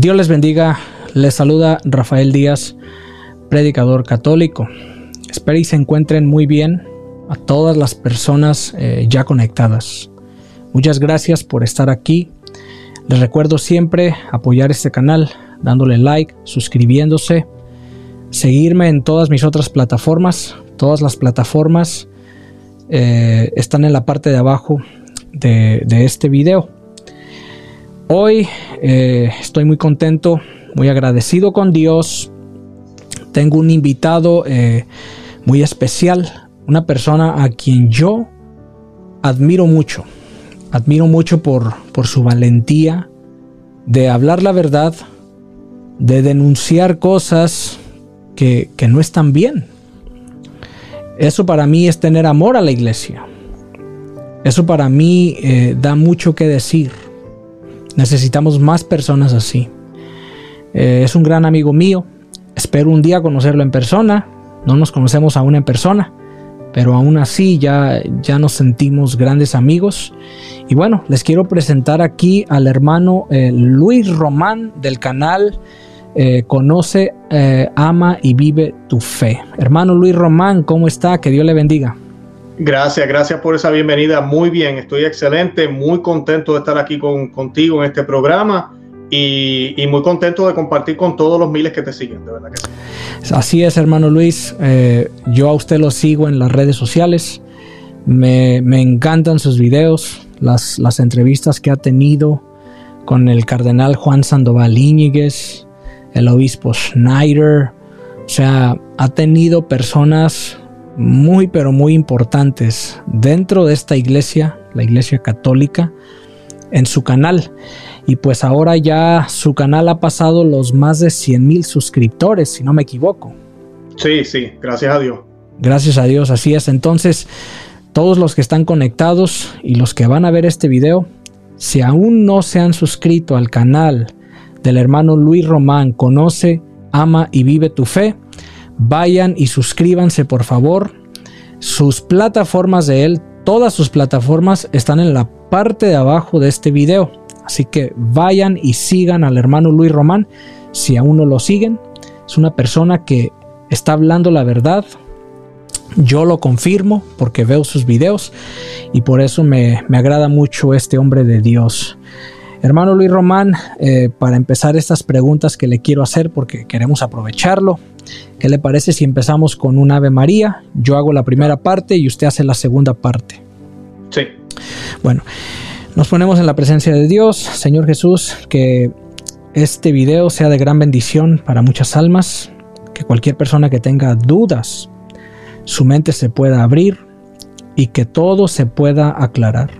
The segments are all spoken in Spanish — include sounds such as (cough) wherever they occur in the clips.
Dios les bendiga. Les saluda Rafael Díaz, predicador católico. Espero y se encuentren muy bien a todas las personas eh, ya conectadas. Muchas gracias por estar aquí. Les recuerdo siempre apoyar este canal dándole like, suscribiéndose, seguirme en todas mis otras plataformas. Todas las plataformas eh, están en la parte de abajo de, este video. Hoy eh, estoy muy contento, muy agradecido con Dios. Tengo un invitado eh, muy especial, una persona a quien yo admiro mucho. Admiro mucho por, por su valentía de hablar la verdad, de denunciar cosas que, que no están bien. Eso para mí es tener amor a la iglesia. Eso para mí eh, da mucho que decir. Necesitamos más personas así. Eh, es un gran amigo mío. Espero un día conocerlo en persona. No nos conocemos aún en persona. Pero aún así ya, ya nos sentimos grandes amigos. Y bueno, les quiero presentar aquí al hermano eh, Luis Román del canal Conoce, Ama y Vive tu Fe. Hermano Luis Román, ¿cómo está? Que Dios le bendiga. Gracias, gracias por esa bienvenida. Muy bien, estoy excelente, muy contento de estar aquí con, contigo en este programa y, muy contento de compartir con todos los miles que te siguen, de verdad. Así es, hermano Luis. Eh, yo a usted lo sigo en las redes sociales. Me, encantan sus videos, las, las entrevistas que ha tenido con el cardenal Juan Sandoval Íñiguez, el obispo Schneider. O sea, ha tenido personas muy pero muy importantes dentro de esta iglesia, la iglesia católica, en su canal. Y pues ahora ya su canal ha pasado los más de 100 mil suscriptores, si no me equivoco. Sí, sí, gracias a Dios. Gracias a Dios, así es. Entonces, todos los que están conectados y los que van a ver este video, si aún no se han suscrito al canal del hermano Luis Román, conoce, ama y vive tu fe, vayan y suscríbanse por favor. Sus plataformas de él, todas sus plataformas están en la parte de abajo de este video. Así que vayan y sigan al hermano Luis Román si aún no lo siguen. Es una persona que está hablando la verdad. Yo lo confirmo porque veo sus videos y por eso me, agrada mucho este hombre de Dios. Hermano Luis Román, eh, para empezar estas preguntas que le quiero hacer porque queremos aprovecharlo, ¿Qué le parece si empezamos con un Ave María? Yo hago la primera parte y usted hace la segunda parte. Sí. Bueno, nos ponemos en la presencia de Dios, Señor Jesús, que este video sea de gran bendición para muchas almas, que cualquier persona que tenga dudas, su mente se pueda abrir y que todo se pueda aclarar.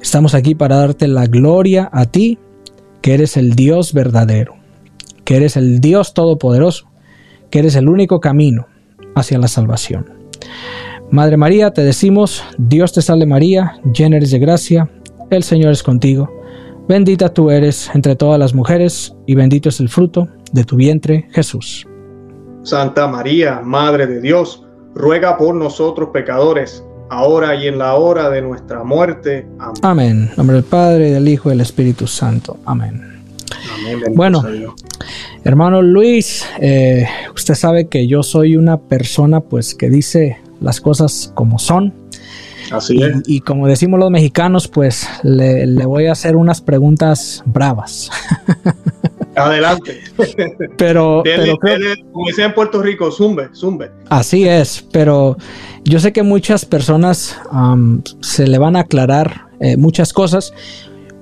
Estamos aquí para darte la gloria a ti, que eres el Dios verdadero, que eres el Dios todopoderoso que eres el único camino hacia la salvación. Madre María, te decimos, Dios te salve María, llena eres de gracia, el Señor es contigo, bendita tú eres entre todas las mujeres, y bendito es el fruto de tu vientre, Jesús. Santa María, Madre de Dios, ruega por nosotros pecadores, ahora y en la hora de nuestra muerte. Amén. Amén. En nombre del Padre, del Hijo y del Espíritu Santo. Amén. Amén. Bueno, Hermano Luis, eh, usted sabe que yo soy una persona pues que dice las cosas como son. Así y, es. Y como decimos los mexicanos, pues le, voy a hacer unas preguntas bravas. (laughs) Adelante. pero, como dicen en Puerto Rico, zumbe, zumbe. Así es, pero yo sé que muchas personas se le van a aclarar eh, muchas cosas.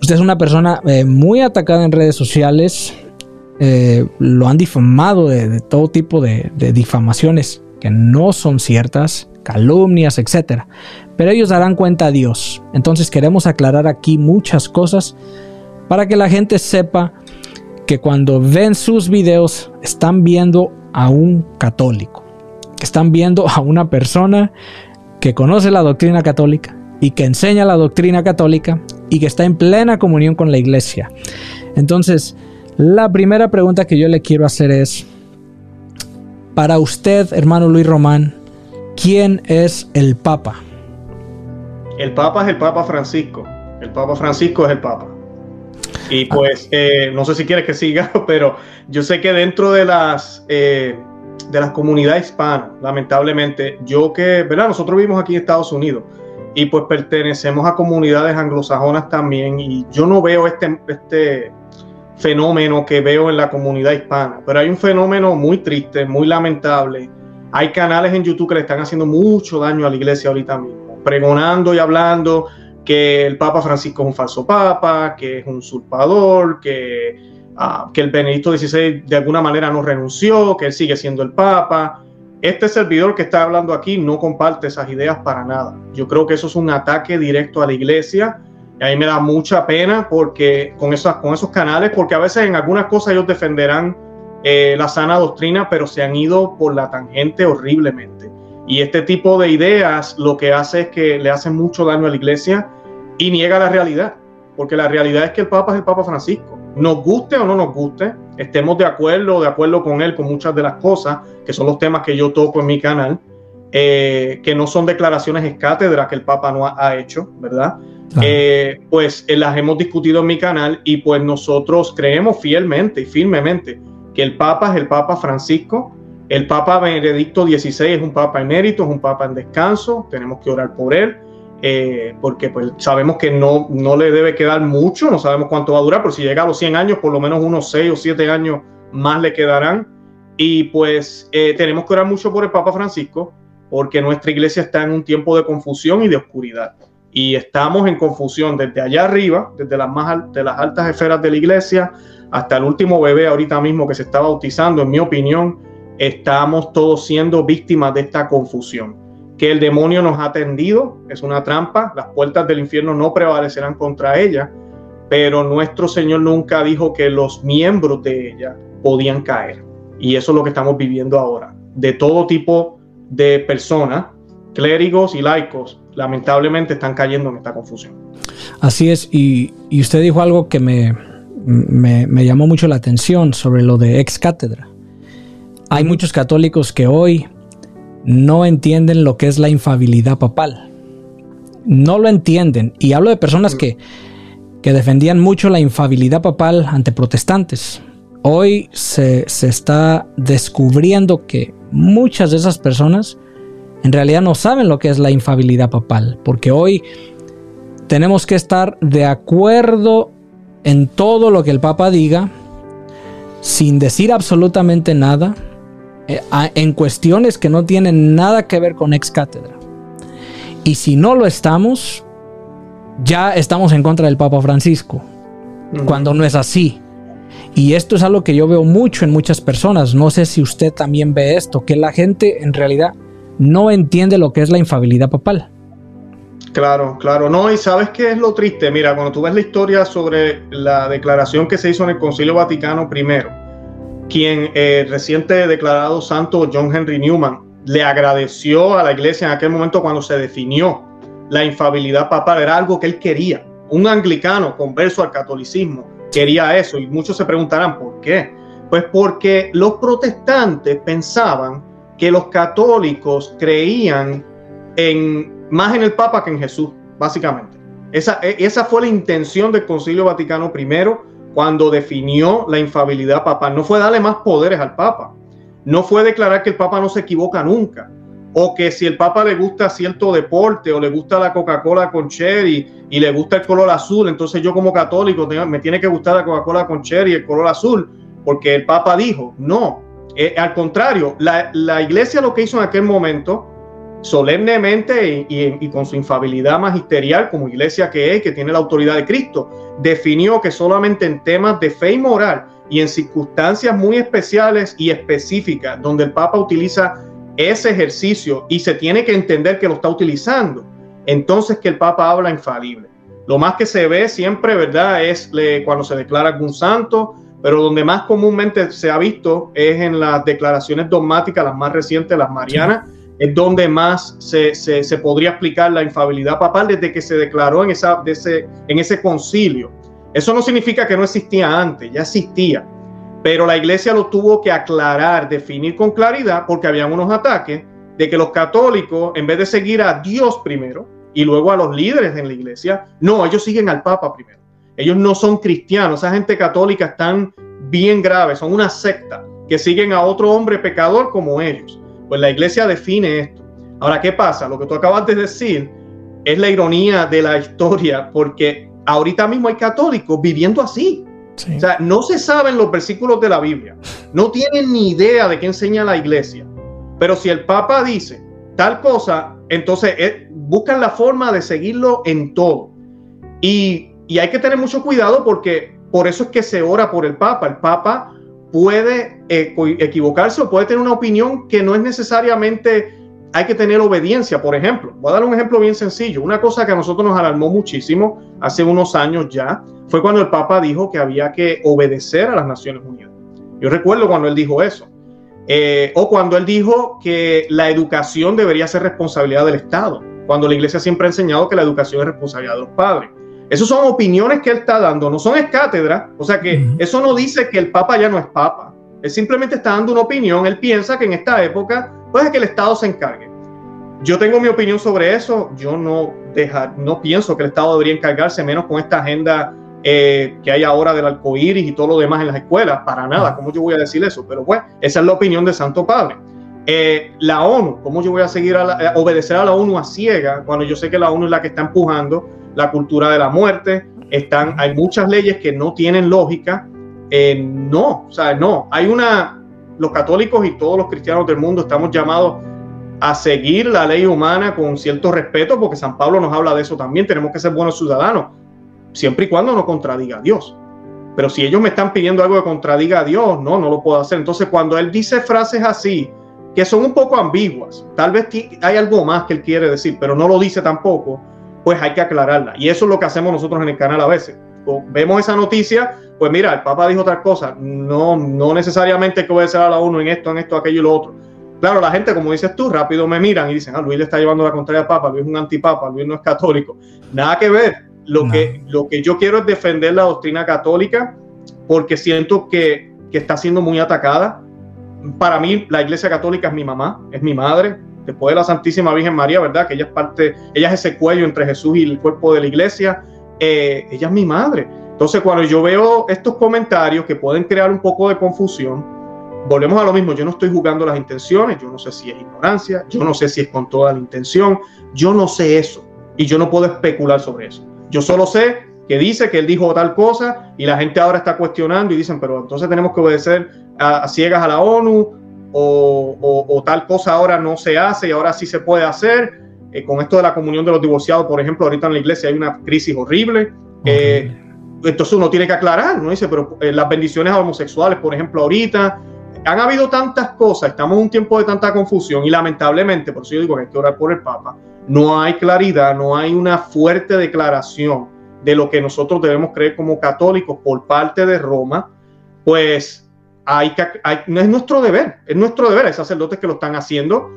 Usted es una persona eh, muy atacada en redes sociales, eh, lo han difamado de, todo tipo de, difamaciones que no son ciertas, calumnias, etc. Pero ellos darán cuenta a Dios. Entonces queremos aclarar aquí muchas cosas para que la gente sepa que cuando ven sus videos están viendo a un católico, están viendo a una persona que conoce la doctrina católica y que enseña la doctrina católica y que está en plena comunión con la iglesia. Entonces, la primera pregunta que yo le quiero hacer es, para usted, hermano Luis Román, ¿quién es el Papa? El Papa es el Papa Francisco. El Papa Francisco es el Papa. Y pues, eh, no sé si quieres que siga, (laughs) pero yo sé que dentro de las, eh, de las comunidades hispanas, lamentablemente, yo que, ¿verdad? Nosotros vivimos aquí en Estados Unidos y pues pertenecemos a comunidades anglosajonas también y yo no veo este, este fenómeno que veo en la comunidad hispana, pero hay un fenómeno muy triste, muy lamentable. Hay canales en YouTube que le están haciendo mucho daño a la iglesia ahorita mismo, pregonando y hablando que el Papa Francisco es un falso papa, que es un usurpador, que, ah, que el Benedicto XVI de alguna manera no renunció, que él sigue siendo el papa. Este servidor que está hablando aquí no comparte esas ideas para nada. Yo creo que eso es un ataque directo a la iglesia. Y a mí me da mucha pena porque con, esas, con esos canales, porque a veces en algunas cosas ellos defenderán eh, la sana doctrina, pero se han ido por la tangente horriblemente. Y este tipo de ideas lo que hace es que le hacen mucho daño a la iglesia y niega la realidad, porque la realidad es que el Papa es el Papa Francisco. Nos guste o no nos guste, estemos de acuerdo o de acuerdo con él con muchas de las cosas, que son los temas que yo toco en mi canal, eh, que no son declaraciones escátedras que el Papa no ha, hecho, ¿verdad? Eh, pues eh, las hemos discutido en mi canal y pues nosotros creemos fielmente y firmemente que el Papa es el Papa Francisco, el Papa Benedicto XVI es un Papa emérito, es un Papa en descanso, tenemos que orar por él eh, porque pues sabemos que no, no le debe quedar mucho, no sabemos cuánto va a durar, pero si llega a los 100 años, por lo menos unos 6 o 7 años más le quedarán. Y pues eh, tenemos que orar mucho por el Papa Francisco, porque nuestra iglesia está en un tiempo de confusión y de oscuridad. Y estamos en confusión desde allá arriba, desde las, más, de las altas esferas de la iglesia, hasta el último bebé ahorita mismo que se está bautizando, en mi opinión, estamos todos siendo víctimas de esta confusión que el demonio nos ha tendido, es una trampa, las puertas del infierno no prevalecerán contra ella, pero nuestro Señor nunca dijo que los miembros de ella podían caer. Y eso es lo que estamos viviendo ahora. De todo tipo de personas, clérigos y laicos, lamentablemente están cayendo en esta confusión. Así es, y, usted dijo algo que me, me, llamó mucho la atención sobre lo de ex cátedra. Hay muchos católicos que hoy no entienden lo que es la infabilidad papal. No lo entienden. Y hablo de personas que, que defendían mucho la infabilidad papal ante protestantes. Hoy se, se está descubriendo que muchas de esas personas en realidad no saben lo que es la infabilidad papal. Porque hoy tenemos que estar de acuerdo en todo lo que el Papa diga, sin decir absolutamente nada, en cuestiones que no tienen nada que ver con ex cátedra. Y si no lo estamos, ya estamos en contra del Papa Francisco, cuando no es así. Y esto es algo que yo veo mucho en muchas personas. No sé si usted también ve esto, que la gente en realidad no entiende lo que es la infabilidad papal. Claro, claro, no, y sabes qué es lo triste, mira, cuando tú ves la historia sobre la declaración que se hizo en el Concilio Vaticano I, quien eh, reciente declarado santo John Henry Newman le agradeció a la iglesia en aquel momento cuando se definió la infabilidad papal, era algo que él quería. Un anglicano converso al catolicismo quería eso y muchos se preguntarán por qué. Pues porque los protestantes pensaban que los católicos creían en más en el Papa que en Jesús, básicamente. Esa, e, esa fue la intención del Concilio Vaticano I cuando definió la infabilidad papal. No fue darle más poderes al Papa. No fue declarar que el Papa no se equivoca nunca. O que si el Papa le gusta cierto deporte o le gusta la Coca-Cola con cherry y le gusta el color azul, entonces yo como católico me tiene que gustar la Coca-Cola con cherry y el color azul, porque el Papa dijo, no. Eh, al contrario, la, la iglesia lo que hizo en aquel momento solemnemente y, con su infabilidad magisterial como iglesia que es, que tiene la autoridad de Cristo, definió que solamente en temas de fe y moral y en circunstancias muy especiales y específicas, donde el Papa utiliza ese ejercicio y se tiene que entender que lo está utilizando, entonces que el Papa habla infalible. Lo más que se ve siempre, ¿verdad?, es cuando se declara algún santo, pero donde más comúnmente se ha visto es en las declaraciones dogmáticas, las más recientes, las marianas es donde más se, se, podría explicar la infabilidad papal desde que se declaró en, esa, ese, en ese concilio. Eso no significa que no existía antes, ya existía, pero la iglesia lo tuvo que aclarar, definir con claridad, porque habían unos ataques de que los católicos, en vez de seguir a Dios primero y luego a los líderes en la iglesia, no, ellos siguen al Papa primero. ellos no son cristianos, esa gente católica están bien graves, son una secta que siguen a otro hombre pecador como ellos. Pues la iglesia define esto. Ahora, ¿qué pasa? Lo que tú acabas de decir es la ironía de la historia, porque ahorita mismo hay católicos viviendo así. O sea, no se saben los versículos de la Biblia, no tienen ni idea de qué enseña la iglesia. Pero si el Papa dice tal cosa, entonces eh, buscan la forma de seguirlo en todo. Y, y hay que tener mucho cuidado porque por eso es que se ora por el Papa. El Papa puede equivocarse o puede tener una opinión que no es necesariamente hay que tener obediencia, por ejemplo. Voy a dar un ejemplo bien sencillo. Una cosa que a nosotros nos alarmó muchísimo hace unos años ya fue cuando el Papa dijo que había que obedecer a las Naciones Unidas. Yo recuerdo cuando él dijo eso. Eh, o cuando él dijo que la educación debería ser responsabilidad del Estado, cuando la Iglesia siempre ha enseñado que la educación es responsabilidad de los padres. Esas son opiniones que él está dando, no son cátedra, o sea que eso no dice que el Papa ya no es Papa. Él simplemente está dando una opinión, él piensa que en esta época pues que el Estado se encargue. Yo tengo mi opinión sobre eso, yo no, no pienso que el Estado debería encargarse, menos con esta agenda eh, que hay ahora del arcoíris y todo lo demás en las escuelas, para nada, ¿cómo yo voy a decir eso? Pero pues, esa es la opinión de Santo Padre. Eh, la ONU, ¿cómo yo voy a seguir a, obedecer a la ONU a ciega cuando yo sé que la ONU es la que está empujando la cultura de la muerte? Están, hay muchas leyes que no tienen lógica. Eh, no, o sea, no. Hay una, los católicos y todos los cristianos del mundo estamos llamados a seguir la ley humana con cierto respeto, porque San Pablo nos habla de eso también, tenemos que ser buenos ciudadanos, siempre y cuando no contradiga a Dios. Pero si ellos me están pidiendo algo que contradiga a Dios, no, no lo puedo hacer. Entonces, cuando él dice frases así, que son un poco ambiguas, tal vez hay algo más que él quiere decir, pero no lo dice tampoco, pues hay que aclararla. Y eso es lo que hacemos nosotros en el canal a veces. Vemos esa noticia, pues mira, el Papa dijo otra cosa, no, no necesariamente que obedecer a la uno en esto, en esto, aquello y lo otro. Claro, la gente, como dices tú, rápido me miran y dicen, ah, Luis le está llevando la contraria al Papa, Luis es un antipapa, Luis no es católico. Nada que ver. Lo, que, lo que yo quiero es defender la doctrina católica porque siento que, que está siendo muy atacada. Para mí, la Iglesia Católica es mi mamá, es mi madre, después de la Santísima Virgen María, ¿verdad? Que ella es parte, ella es ese cuello entre Jesús y el cuerpo de la Iglesia. Eh, ella es mi madre. Entonces, cuando yo veo estos comentarios que pueden crear un poco de confusión, volvemos a lo mismo. Yo no estoy jugando las intenciones, yo no sé si es ignorancia, yo no sé si es con toda la intención, yo no sé eso y yo no puedo especular sobre eso. Yo solo sé que dice que él dijo tal cosa y la gente ahora está cuestionando y dicen, pero entonces tenemos que obedecer a, ciegas a la ONU o, tal cosa ahora no se hace y ahora sí se puede hacer. Eh, con esto de la comunión de los divorciados, por ejemplo, ahorita en la iglesia hay una crisis horrible. Eh, entonces uno tiene que aclarar, ¿no? Dice, pero eh, las bendiciones a homosexuales, por ejemplo, ahorita, han habido tantas cosas, estamos en un tiempo de tanta confusión y lamentablemente, por eso yo digo que hay que orar por el Papa, no hay claridad, no hay una fuerte declaración de lo que nosotros debemos creer como católicos por parte de Roma, pues hay que, no es nuestro deber, es nuestro deber, hay sacerdotes que lo están haciendo,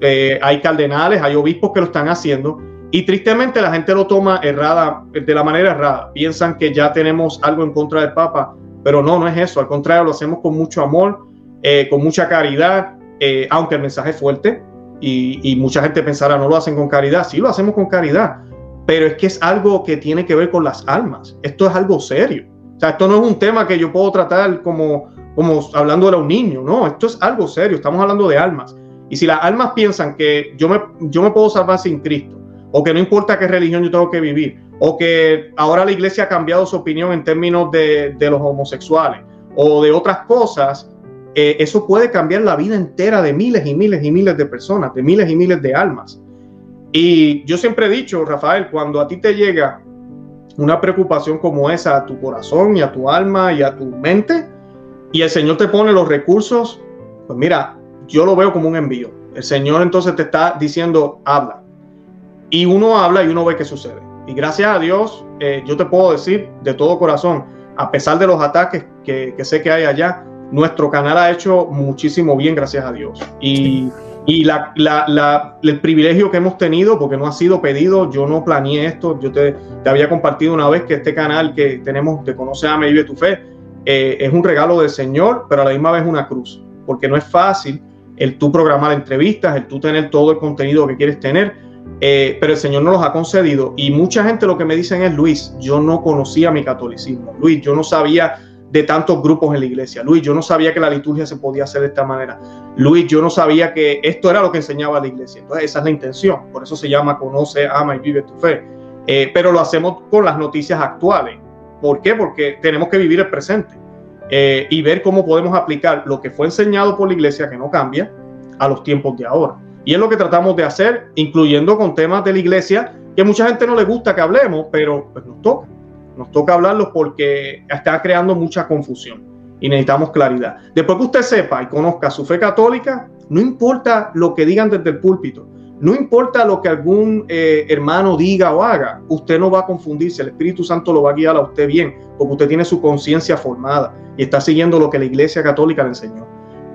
eh, hay cardenales, hay obispos que lo están haciendo, y tristemente la gente lo toma errada, de la manera errada. Piensan que ya tenemos algo en contra del Papa, pero no, no es eso. Al contrario, lo hacemos con mucho amor, eh, con mucha caridad, eh, aunque el mensaje es fuerte y, mucha gente pensará, no lo hacen con caridad. Sí, lo hacemos con caridad, pero es que es algo que tiene que ver con las almas. Esto es algo serio. O sea, esto no es un tema que yo puedo tratar como, como hablando de un niño, no, esto es algo serio, estamos hablando de almas. Y si las almas piensan que yo me, yo me puedo salvar sin Cristo, o que no importa qué religión yo tengo que vivir, o que ahora la iglesia ha cambiado su opinión en términos de, los homosexuales o de otras cosas, eh, eso puede cambiar la vida entera de miles y miles y miles de personas, de miles y miles de almas. Y yo siempre he dicho, Rafael, cuando a ti te llega una preocupación como esa a tu corazón y a tu alma y a tu mente, y el Señor te pone los recursos, pues mira, yo lo veo como un envío. El Señor entonces te está diciendo, habla, y uno habla y uno ve qué sucede. Y gracias a Dios, eh, yo te puedo decir de todo corazón, a pesar de los ataques que, sé que hay allá, nuestro canal ha hecho muchísimo bien, gracias a Dios. Y, el privilegio que hemos tenido, porque no ha sido pedido, yo no planeé esto, yo te, había compartido una vez que este canal que tenemos, Te Conoce, a Vive tu Fe, eh, es un regalo del Señor, pero a la misma vez una cruz, porque no es fácil el tú programar entrevistas, el tú tener todo el contenido que quieres tener Eh, pero el Señor no los ha concedido. Y mucha gente lo que me dicen es, Luis, yo no conocía mi catolicismo. Luis, yo no sabía de tantos grupos en la iglesia. Luis, yo no sabía que la liturgia se podía hacer de esta manera. Luis, yo no sabía que esto era lo que enseñaba la iglesia. Entonces, esa es la intención. Por eso se llama Conoce, Ama y Vive tu Fe. Eh, pero lo hacemos con las noticias actuales. ¿Por qué? Porque tenemos que vivir el presente eh, y ver cómo podemos aplicar lo que fue enseñado por la iglesia, que no cambia, a los tiempos de ahora. Y es lo que tratamos de hacer, incluyendo con temas de la iglesia que mucha gente no le gusta que hablemos, pero pues nos toca. Nos toca hablarlos porque está creando mucha confusión y necesitamos claridad. Después que usted sepa y conozca su fe católica, no importa lo que digan desde el púlpito, no importa lo que algún eh, hermano diga o haga, usted no va a confundirse, el Espíritu Santo lo va a guiar a usted bien, porque usted tiene su conciencia formada y está siguiendo lo que la Iglesia Católica le enseñó.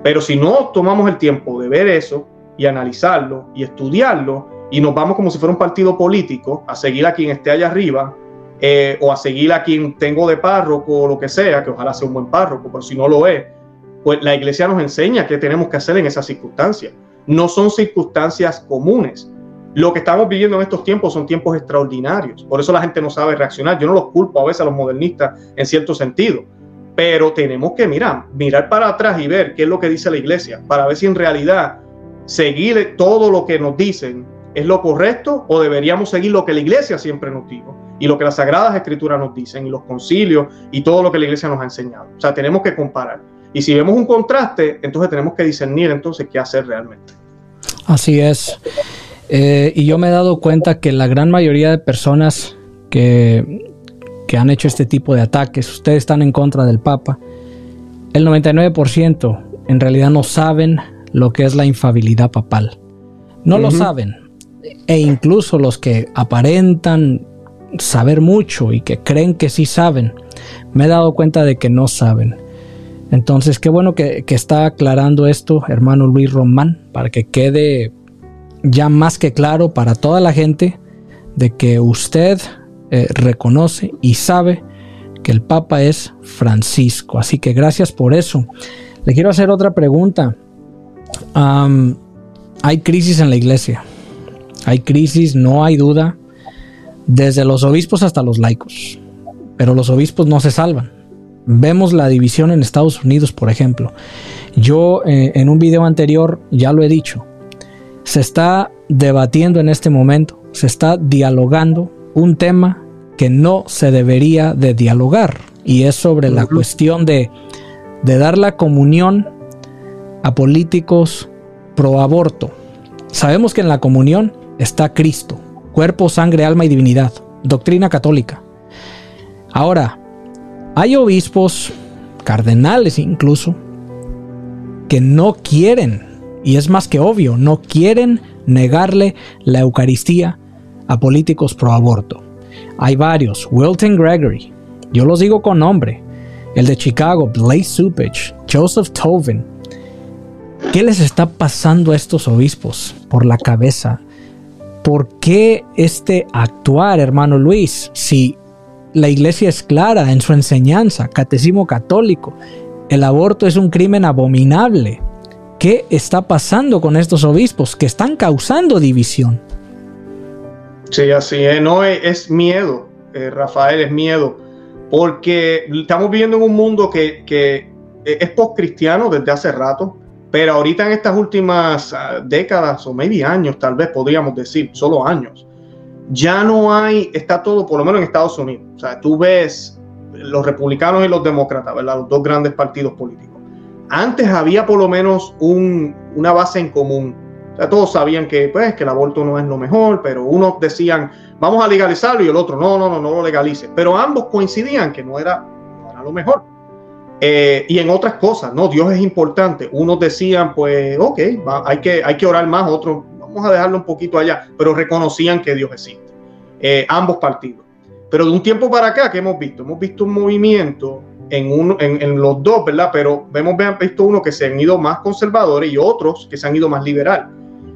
Pero si no tomamos el tiempo de ver eso y analizarlo y estudiarlo, y nos vamos como si fuera un partido político a seguir a quien esté allá arriba, eh, o a seguir a quien tengo de párroco o lo que sea, que ojalá sea un buen párroco, pero si no lo es, pues la iglesia nos enseña qué tenemos que hacer en esas circunstancias. No son circunstancias comunes. Lo que estamos viviendo en estos tiempos son tiempos extraordinarios. Por eso la gente no sabe reaccionar. Yo no los culpo a veces a los modernistas en cierto sentido. Pero tenemos que mirar, mirar para atrás y ver qué es lo que dice la iglesia, para ver si en realidad seguir todo lo que nos dicen es lo correcto o deberíamos seguir lo que la iglesia siempre nos dijo y lo que las sagradas escrituras nos dicen y los concilios y todo lo que la iglesia nos ha enseñado. O sea, tenemos que comparar. Y si vemos un contraste, entonces tenemos que discernir entonces qué hacer realmente. Así es. Eh, y yo me he dado cuenta que la gran mayoría de personas que, que han hecho este tipo de ataques, ustedes están en contra del Papa, el 99% en realidad no saben lo que es la infabilidad papal. No lo saben. E incluso los que aparentan saber mucho y que creen que sí saben, me he dado cuenta de que no saben. Entonces, qué bueno que, está aclarando esto, hermano Luis Román, para que quede ya más que claro para toda la gente de que usted eh, reconoce y sabe que el Papa es Francisco. Así que gracias por eso. Le quiero hacer otra pregunta. hay crisis en la iglesia. Hay crisis, no hay duda desde los obispos hasta los laicos. Pero los obispos no se salvan. Vemos la división en Estados Unidos, por ejemplo. Yo eh, en un video anterior ya lo he dicho. Se está debatiendo en este momento, se está dialogando un tema que no se debería de dialogar y es sobre la cuestión de, de dar la comunión a políticos pro aborto. Sabemos que en la comunión está Cristo, cuerpo, sangre, alma y divinidad, doctrina católica. Ahora, hay obispos, cardenales incluso, que no quieren, y es más que obvio, no quieren negarle la Eucaristía a políticos pro aborto. Hay varios, Wilton Gregory, yo los digo con nombre, el de Chicago, Blaise Supich, Joseph Tovin. ¿Qué les está pasando a estos obispos por la cabeza? ¿por qué este actuar, hermano Luis? Si la iglesia es clara en su enseñanza, catecismo católico, el aborto es un crimen abominable. ¿Qué está pasando con estos obispos que están causando división? Sí, así es, no es, miedo, eh, Rafael, es miedo, porque estamos viviendo en un mundo que, que es post-cristiano desde hace rato, pero ahorita en estas últimas ah, décadas o maybe años, tal vez podríamos decir, solo años, ya no hay, está todo, por lo menos en Estados Unidos. O sea, tú ves los republicanos y los demócratas, ¿verdad? Los dos grandes partidos políticos. Antes había por lo menos una base en común. O sea, todos sabían que, pues, que el aborto no es lo mejor, pero unos decían, vamos a legalizarlo y el otro, no, no, no, no lo legalice. Pero ambos coincidían que no era, no lo mejor. Eh, y en otras cosas, no, Dios es importante. Unos decían, pues, ok, hay, que, hay que orar más, otros, vamos a dejarlo un poquito allá, pero reconocían que Dios existe. Eh, ambos partidos. Pero de un tiempo para acá, ¿qué hemos visto? Hemos visto un movimiento en, uno, en, los dos, ¿verdad? Pero hemos visto uno que se han ido más conservadores y otros que se han ido más liberal.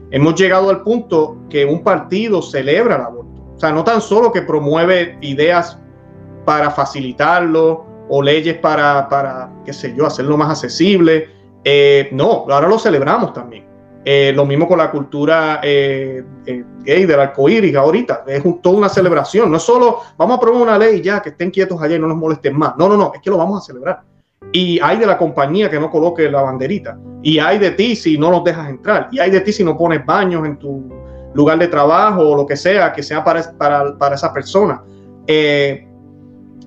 Hemos llegado al punto que un partido celebra el aborto. O sea, no tan solo que promueve ideas para facilitarlo, o leyes para, para, qué sé yo, hacerlo más accesible. Eh, no, ahora lo celebramos también. Eh, lo mismo con la cultura eh, eh, gay del ahorita. Es toda una celebración. No es solo vamos a aprobar una ley ya que estén quietos allá y no nos molesten más. No, no, no. Es que lo vamos a celebrar. Y hay de la compañía que no coloque la banderita. Y hay de ti si no nos dejas entrar. Y hay de ti si no pones baños en tu lugar de trabajo o lo que sea que sea para, para, para esa persona. eso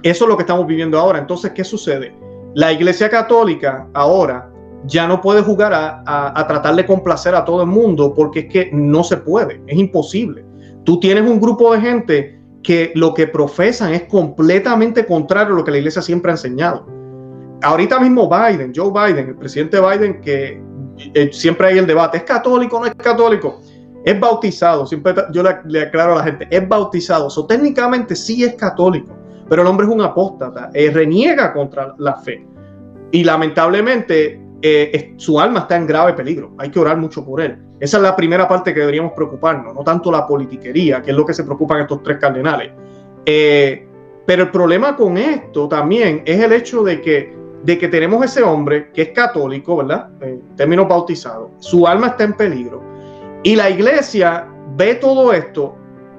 es lo que estamos viviendo ahora. Entonces, ¿qué sucede? La Iglesia Católica ahora ya no puede jugar a, tratar de complacer a todo el mundo porque es que no se puede, es imposible. Tú tienes un grupo de gente que lo que profesan es completamente contrario a lo que la iglesia siempre ha enseñado. Ahorita mismo Biden, Joe Biden, el presidente Biden, que eh, siempre hay el debate, ¿es católico o no es católico? Es bautizado, siempre yo le, aclaro a la gente, es bautizado, so, técnicamente sí es católico, pero el hombre es un apóstata, eh, reniega contra la fe. Y lamentablemente eh, su alma está en grave peligro. Hay que orar mucho por él. Esa es la primera parte que deberíamos preocuparnos, no tanto la politiquería, que es lo que se preocupan estos tres cardenales. Eh, pero el problema con esto también es el hecho de que, de que tenemos ese hombre que es católico, ¿verdad? En términos bautizados. Su alma está en peligro. Y la iglesia ve todo esto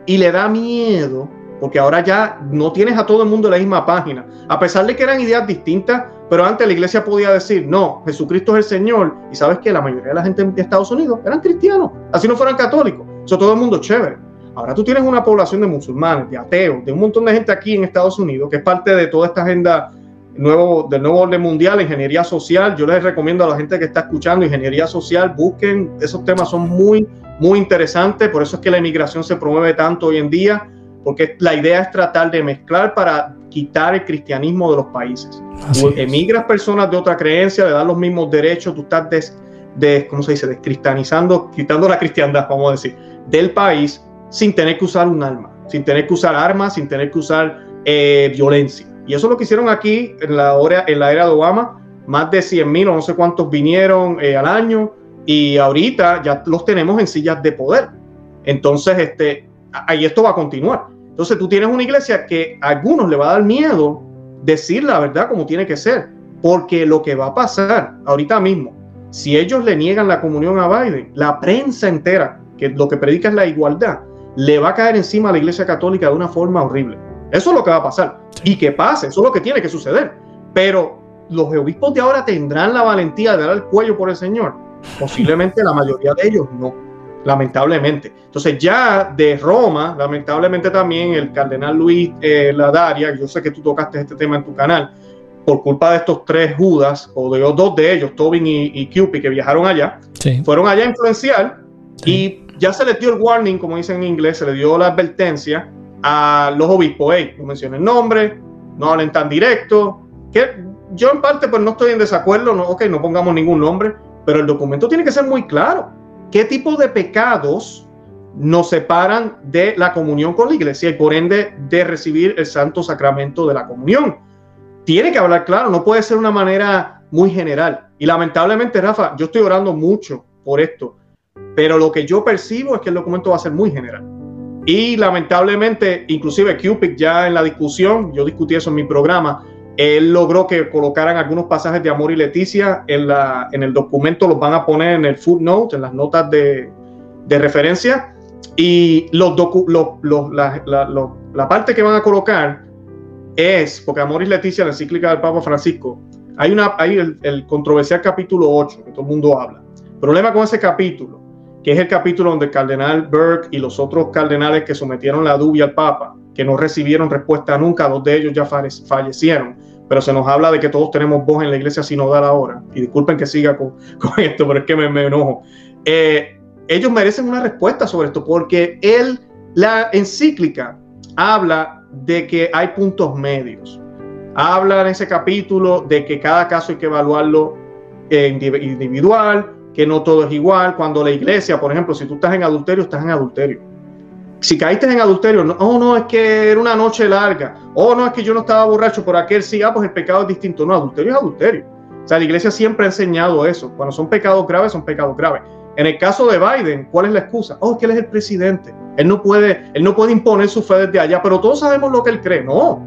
y le da miedo, porque ahora ya no tienes a todo el mundo en la misma página. A pesar de que eran ideas distintas, pero antes la iglesia podía decir, no, Jesucristo es el Señor. Y sabes que la mayoría de la gente de Estados Unidos eran cristianos, así no fueran católicos. Eso todo el mundo chévere. Ahora tú tienes una población de musulmanes, de ateos, de un montón de gente aquí en Estados Unidos, que es parte de toda esta agenda nuevo, del nuevo orden mundial, ingeniería social. Yo les recomiendo a la gente que está escuchando ingeniería social, busquen, esos temas son muy, muy interesantes. Por eso es que la inmigración se promueve tanto hoy en día, porque la idea es tratar de mezclar para quitar el cristianismo de los países. emigras personas de otra creencia, le das los mismos derechos, tú estás des, ¿cómo se dice? descristianizando, quitando la cristiandad, vamos a decir, del país sin tener que usar un arma, sin tener que usar armas, sin tener que usar eh, violencia. Y eso es lo que hicieron aquí en la, hora, en la era de Obama. Más de 100 mil o no sé cuántos vinieron eh, al año y ahorita ya los tenemos en sillas de poder. Entonces, este, ahí esto va a continuar. Entonces tú tienes una iglesia que a algunos le va a dar miedo decir la verdad como tiene que ser, porque lo que va a pasar ahorita mismo, si ellos le niegan la comunión a Biden, la prensa entera, que lo que predica es la igualdad, le va a caer encima a la iglesia católica de una forma horrible. Eso es lo que va a pasar. Y que pase, eso es lo que tiene que suceder. Pero los obispos de ahora tendrán la valentía de dar el cuello por el Señor. Posiblemente la mayoría de ellos no lamentablemente. Entonces ya de Roma, lamentablemente también el cardenal Luis eh, Ladaria, yo sé que tú tocaste este tema en tu canal, por culpa de estos tres Judas, o de los dos de ellos, Tobin y, y Cupid, que viajaron allá, fueron allá a influenciar y ya se les dio el warning, como dicen en inglés, se le dio la advertencia a los obispos, hey, no mencionen nombre, no hablen tan directo, que yo en parte pues no estoy en desacuerdo, no, ok, no pongamos ningún nombre, pero el documento tiene que ser muy claro qué tipo de pecados nos separan de la comunión con la iglesia y por ende de recibir el santo sacramento de la comunión. Tiene que hablar claro, no puede ser una manera muy general. Y lamentablemente, Rafa, yo estoy orando mucho por esto, pero lo que yo percibo es que el documento va a ser muy general. Y lamentablemente, inclusive Cupid ya en la discusión, yo discutí eso en mi programa, él logró que colocaran algunos pasajes de Amor y Leticia en, la, en el documento, los van a poner en el footnote, en las notas de, de referencia. Y los la, la, la, parte que van a colocar es, porque Amor y Leticia, la encíclica del Papa Francisco, hay, una, hay el, el controversial capítulo 8, que todo el mundo habla. Problema con ese capítulo, que es el capítulo donde el cardenal Burke y los otros cardenales que sometieron la dubia al Papa, que no recibieron respuesta nunca, dos de ellos ya fallecieron, pero se nos habla de que todos tenemos voz en la iglesia sinodal ahora, y disculpen que siga con, (laughs) esto, pero es que me, enojo. Eh, ellos merecen una respuesta sobre esto, porque él, la encíclica habla de que hay puntos medios. Habla en ese capítulo de que cada caso hay que evaluarlo eh, individual, que no todo es igual. Cuando la iglesia, por ejemplo, si tú estás en adulterio, estás en adulterio si caíste en adulterio, no, oh no, es que era una noche larga, oh no, es que yo no estaba borracho, por aquel sí, ah, pues el pecado es distinto. No, adulterio es adulterio. O sea, la iglesia siempre ha enseñado eso. Cuando son pecados graves, son pecados graves. En el caso de Biden, ¿cuál es la excusa? Oh, es que él es el presidente. Él no puede, él no puede imponer su fe desde allá, pero todos sabemos lo que él cree. No,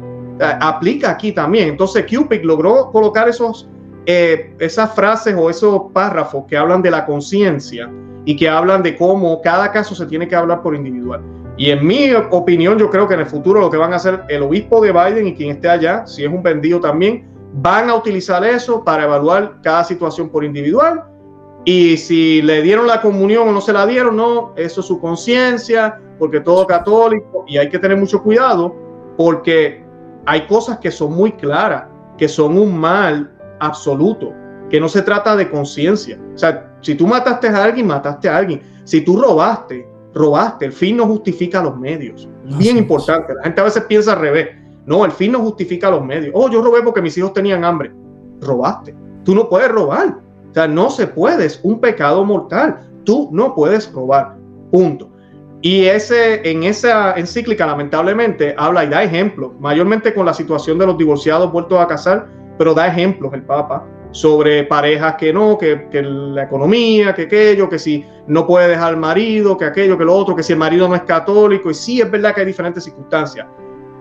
aplica aquí también. Entonces, Cupid logró colocar esos, eh, esas frases o esos párrafos que hablan de la conciencia y que hablan de cómo cada caso se tiene que hablar por individual. Y en mi opinión, yo creo que en el futuro lo que van a hacer el obispo de Biden y quien esté allá, si es un vendido también, van a utilizar eso para evaluar cada situación por individual. Y si le dieron la comunión o no se la dieron, no, eso es su conciencia, porque todo católico, y hay que tener mucho cuidado, porque hay cosas que son muy claras, que son un mal absoluto, que no se trata de conciencia. O sea, si tú mataste a alguien, mataste a alguien. Si tú robaste, robaste. El fin no justifica los medios. Bien importante. La gente a veces piensa al revés. No, el fin no justifica los medios. Oh, yo robé porque mis hijos tenían hambre. Robaste. Tú no puedes robar. O sea, no se puede. Es un pecado mortal. Tú no puedes robar. Punto. Y ese, en esa encíclica, lamentablemente, habla y da ejemplos, mayormente con la situación de los divorciados vueltos a casar, pero da ejemplos el Papa sobre parejas que no, que, la economía, que aquello, que si no puede dejar marido, que aquello, que lo otro, que si el marido no es católico, y sí es verdad que hay diferentes circunstancias,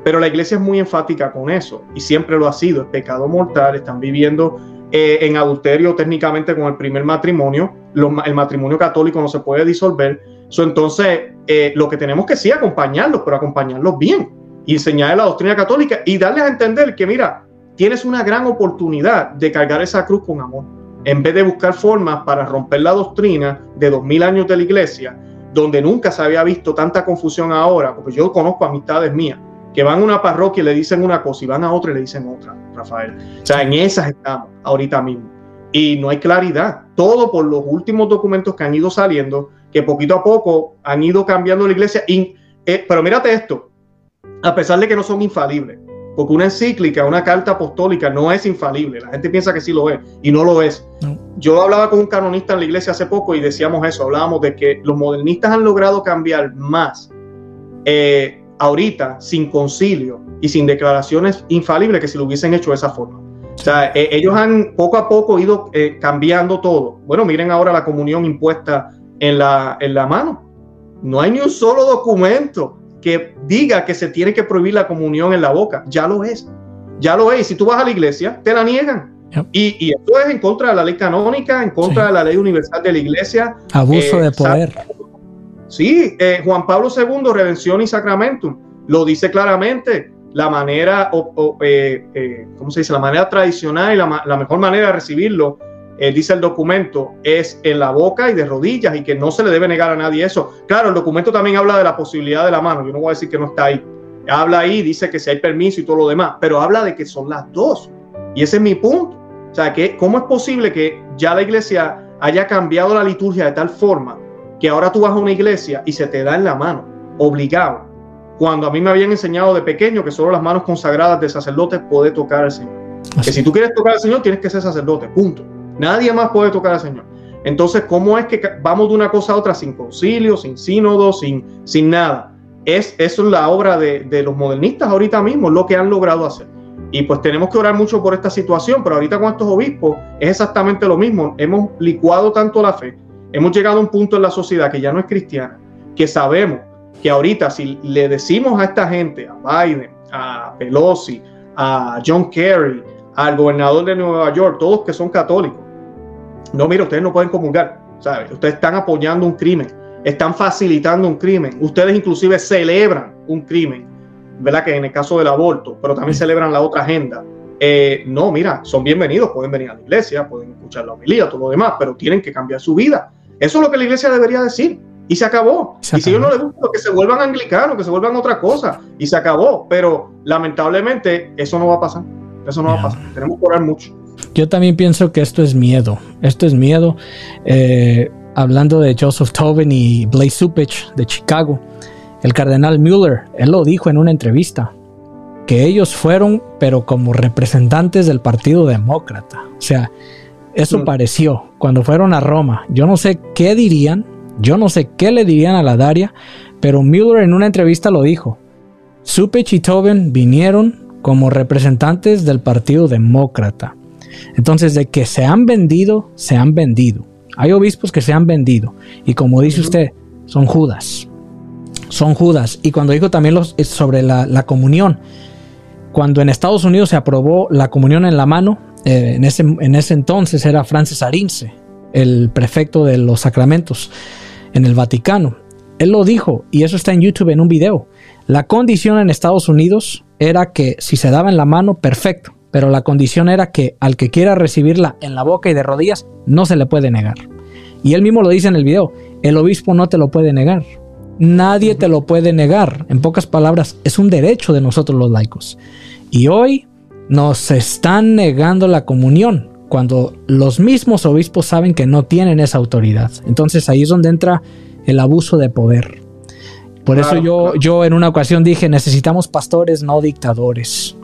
pero la iglesia es muy enfática con eso, y siempre lo ha sido, es pecado mortal, están viviendo eh, en adulterio técnicamente con el primer matrimonio, el matrimonio católico no se puede disolver, entonces eh, lo que tenemos que sí acompañarlos, pero acompañarlos bien, y enseñarles la doctrina católica y darles a entender que mira, tienes una gran oportunidad de cargar esa cruz con amor, en vez de buscar formas para romper la doctrina de dos mil años de la iglesia, donde nunca se había visto tanta confusión ahora, porque yo conozco amistades mías que van a una parroquia y le dicen una cosa y van a otra y le dicen otra, Rafael. O sea, en esas estamos ahorita mismo. Y no hay claridad. Todo por los últimos documentos que han ido saliendo, que poquito a poco han ido cambiando la iglesia. Y, eh, pero mírate esto, a pesar de que no son infalibles, porque una encíclica, una carta apostólica no es infalible. La gente piensa que sí lo es y no lo es. Yo hablaba con un canonista en la iglesia hace poco y decíamos eso, hablábamos de que los modernistas han logrado cambiar más eh, ahorita sin concilio y sin declaraciones infalibles que si lo hubiesen hecho de esa forma. O sea, eh, ellos han poco a poco ido eh, cambiando todo. Bueno, miren ahora la comunión impuesta en la, en la mano. No hay ni un solo documento que diga que se tiene que prohibir la comunión en la boca. Ya lo es. Ya lo es. Y si tú vas a la iglesia, te la niegan. Y, y, esto es en contra de la ley canónica, en contra de la ley universal de la iglesia. Abuso de poder. Sí, eh, Juan Pablo II, Redención y Sacramentum, lo dice claramente. La manera, o, eh, eh, ¿cómo se dice? La manera tradicional y la, la mejor manera de recibirlo eh, dice el documento, es en la boca y de rodillas y que no se le debe negar a nadie eso. Claro, el documento también habla de la posibilidad de la mano, yo no voy a decir que no está ahí. Habla ahí, dice que si hay permiso y todo lo demás, pero habla de que son las dos. Y ese es mi punto. O sea, que ¿cómo es posible que ya la iglesia haya cambiado la liturgia de tal forma que ahora tú vas a una iglesia y se te da en la mano, obligado? Cuando a mí me habían enseñado de pequeño que solo las manos consagradas de sacerdotes puede tocar al Señor. Que si tú quieres tocar al Señor, tienes que ser sacerdote, punto. Nadie más puede tocar al Señor. Entonces, ¿cómo es que vamos de una cosa a otra sin concilio, sin sínodo, sin, sin nada? Es, eso es la obra de, los modernistas ahorita mismo, lo que han logrado hacer. Y pues tenemos que orar mucho por esta situación, pero ahorita con estos obispos es exactamente lo mismo. Hemos licuado tanto la fe, hemos llegado a un punto en la sociedad que ya no es cristiana, que sabemos que ahorita si le decimos a esta gente, a Biden, a Pelosi, a John Kerry, al gobernador de Nueva York, todos que son católicos, no, mire, ustedes no pueden comulgar, ¿sabe? Ustedes están apoyando un crimen, están facilitando un crimen, ustedes inclusive celebran un crimen, ¿verdad? Que en el caso del aborto, pero también celebran la otra agenda. Eh, no, mira, son bienvenidos, pueden venir a la iglesia, pueden escuchar la homilía, todo lo demás, pero tienen que cambiar su vida. Eso es lo que la iglesia debería decir. Y se acabó. y si ellos no les gusta, que se vuelvan anglicanos, que se vuelvan otra cosa. Y se acabó. Pero lamentablemente eso no va a pasar. Eso no va a pasar. Tenemos que orar mucho. Yo también pienso que esto es miedo. Esto es miedo. Eh, hablando de Joseph Tobin y Blaise Supich de Chicago, el cardenal Mueller, él lo dijo en una entrevista, que ellos fueron, pero como representantes del Partido Demócrata. O sea, eso mm. pareció cuando fueron a Roma. Yo no sé qué dirían, yo no sé qué le dirían a la Daria, pero Mueller en una entrevista lo dijo. Supich y Tobin vinieron como representantes del Partido Demócrata. Entonces, de que se han vendido, se han vendido. Hay obispos que se han vendido. Y como dice usted, son Judas. Son Judas. Y cuando dijo también los, sobre la, comunión, cuando en Estados Unidos se aprobó la comunión en la mano, eh, en, ese, en ese entonces era Francis Arince, el prefecto de los sacramentos en el Vaticano. Él lo dijo y eso está en YouTube en un video. La condición en Estados Unidos era que si se daba en la mano, perfecto, pero la condición era que al que quiera recibirla en la boca y de rodillas, no se le puede negar. Y él mismo lo dice en el video, el obispo no te lo puede negar. Nadie te lo puede negar. En pocas palabras, es un derecho de nosotros los laicos. Y hoy nos están negando la comunión cuando los mismos obispos saben que no tienen esa autoridad. Entonces ahí es donde entra el abuso de poder. Por eso yo, yo en una ocasión dije, necesitamos pastores, no dictadores.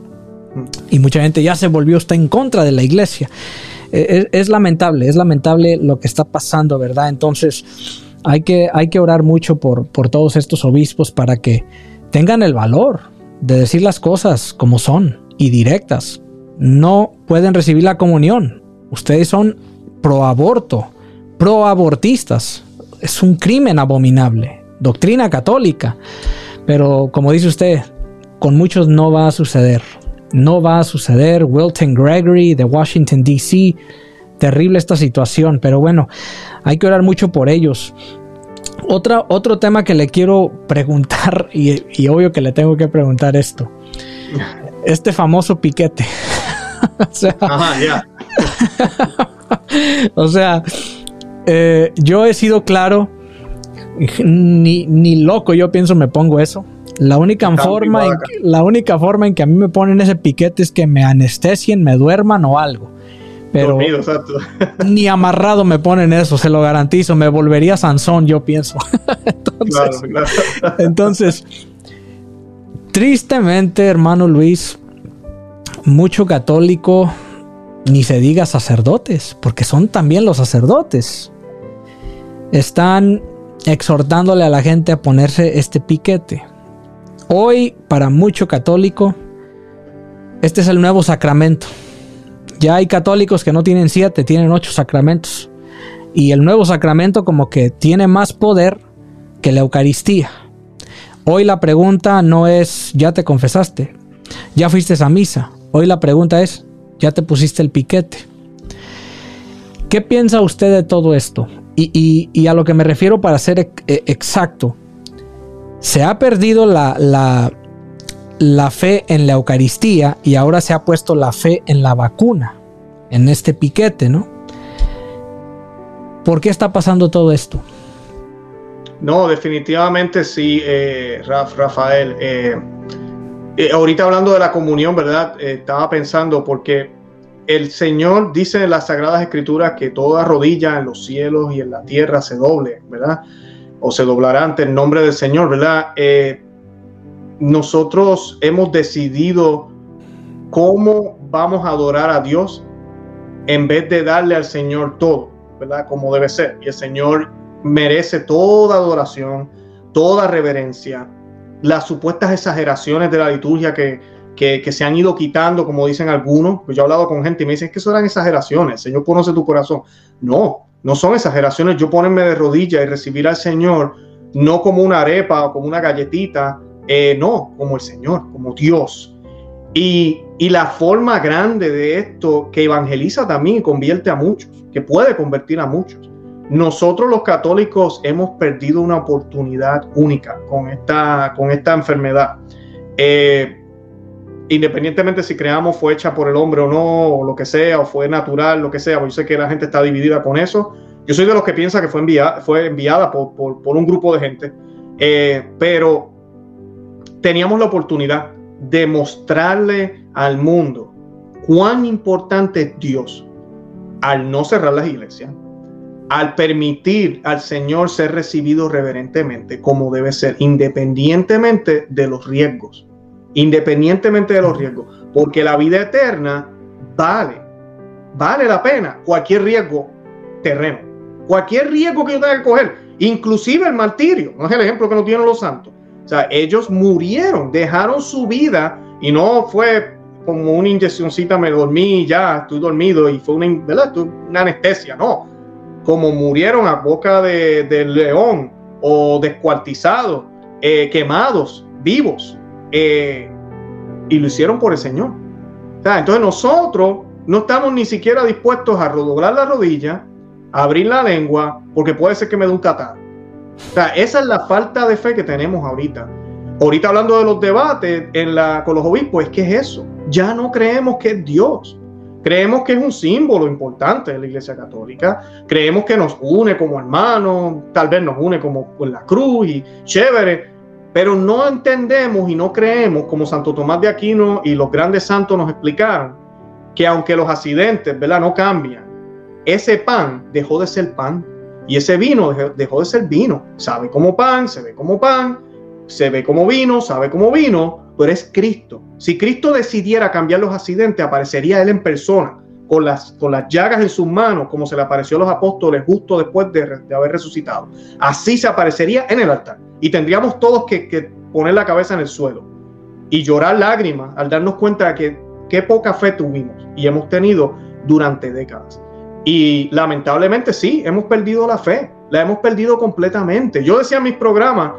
Y mucha gente ya se volvió está en contra de la iglesia. E, e, es, lamentable, es lamentable lo que está pasando, ¿verdad? Entonces hay que, hay que orar mucho por, por todos estos obispos para que tengan el valor de decir las cosas como son y directas. No pueden recibir la comunión. Ustedes son pro aborto, pro abortistas. Es un crimen abominable. Doctrina católica. Pero como dice usted, con muchos no va a suceder. No va a suceder. Wilton Gregory de Washington, D.C. Terrible esta situación. Pero bueno, hay que orar mucho por ellos. Otra, otro tema que le quiero (laughs) preguntar, y, y obvio que le tengo que preguntar esto (laughs) este famoso piquete. (laughs) o sea, o sea eh, yo he sido claro, ni, ni, loco yo pienso me pongo eso. La única, forma en que, la única forma en que a mí me ponen ese piquete es que me anestesien, me duerman o algo. Pero (laughs) ni amarrado me ponen eso, se lo garantizo. Me volvería Sansón, yo pienso. (laughs) entonces, (laughs) entonces Tristemente, hermano Luis, mucho católico, ni se diga sacerdotes, porque son también los sacerdotes, están exhortándole a la gente a ponerse este piquete. Hoy, para mucho católico, este es el nuevo sacramento. Ya hay católicos que no tienen siete, tienen ocho sacramentos. Y el nuevo sacramento como que tiene más poder que la Eucaristía. Hoy la pregunta no es, ¿ya te confesaste? ¿Ya fuiste a misa? Hoy la pregunta es, ¿ya te pusiste el piquete? ¿Qué piensa usted de todo esto? Y, a lo que me refiero para ser e, exacto, se ha perdido la, la, fe en la Eucaristía y ahora se ha puesto la fe en la vacuna, en este piquete, ¿no? ¿Por qué está pasando todo esto? No, definitivamente sí, eh, Rafael. Eh, eh, ahorita hablando de la comunión, ¿verdad? estaba pensando porque el Señor dice en las Sagradas Escrituras que toda rodilla en los cielos y en la tierra se doble, ¿verdad? O se doblará ante el nombre del Señor, ¿verdad? nosotros hemos decidido cómo vamos a adorar a Dios en vez de darle al Señor todo, ¿verdad? Como debe ser. Y el Señor merece toda adoración, toda reverencia. Las supuestas exageraciones de la liturgia que, que, se han ido quitando, como dicen algunos, pues yo he hablado con gente y me dicen que eso eran exageraciones, el Señor conoce tu corazón. No, no son exageraciones, yo ponerme de rodillas y recibir al Señor, no como una arepa o como una galletita, eh, no, como el Señor, como Dios. Y, y, la forma grande de esto que evangeliza también y convierte a muchos, que puede convertir a muchos, nosotros los católicos hemos perdido una oportunidad única con esta, con esta enfermedad. Eh, independientemente si creamos fue hecha por el hombre o no, o lo que sea, o fue natural, lo que sea, yo sé que la gente está dividida con eso. Yo soy de los que piensa que fue enviada, fue enviada por, un grupo de gente, eh, pero teníamos la oportunidad de mostrarle al mundo cuán importante es Dios al no cerrar las iglesias, al permitir al Señor ser recibido reverentemente como debe ser, independientemente de los riesgos, independientemente de los riesgos, porque la vida eterna vale, vale la pena cualquier riesgo terreno, cualquier riesgo que yo tenga que coger, inclusive el martirio, no es el ejemplo que nos dieron los santos. O sea, ellos murieron, dejaron su vida y no fue como una inyeccióncita, me dormí ya, estoy dormido y fue una, ¿verdad? una anestesia, no como murieron a boca del león o descuartizados, eh, quemados, vivos, eh, y lo hicieron por el Señor. entonces nosotros no estamos ni siquiera dispuestos a rodoblar la rodilla, abrir la lengua, porque puede ser que me dé un sea, esa es la falta de fe que tenemos ahorita. Ahorita hablando de los debates en la, con los obispos, es que es eso. Ya no creemos que es Dios. Creemos que es un símbolo importante de la Iglesia Católica. Creemos que nos une como hermanos, tal vez nos une como con la cruz y chévere, pero no entendemos y no creemos, como Santo Tomás de Aquino y los grandes santos nos explicaron, que aunque los accidentes ¿verdad? no cambian, ese pan dejó de ser pan y ese vino dejó de ser vino. Sabe como pan, se ve como pan, se ve como vino, sabe como vino, pero es Cristo. Si Cristo decidiera cambiar los accidentes, aparecería Él en persona, con las, con las llagas en sus manos, como se le apareció a los apóstoles justo después de, haber resucitado. Así se aparecería en el altar. Y tendríamos todos que, que, poner la cabeza en el suelo y llorar lágrimas al darnos cuenta de que qué poca fe tuvimos y hemos tenido durante décadas. Y lamentablemente sí, hemos perdido la fe, la hemos perdido completamente. Yo decía en mis programas,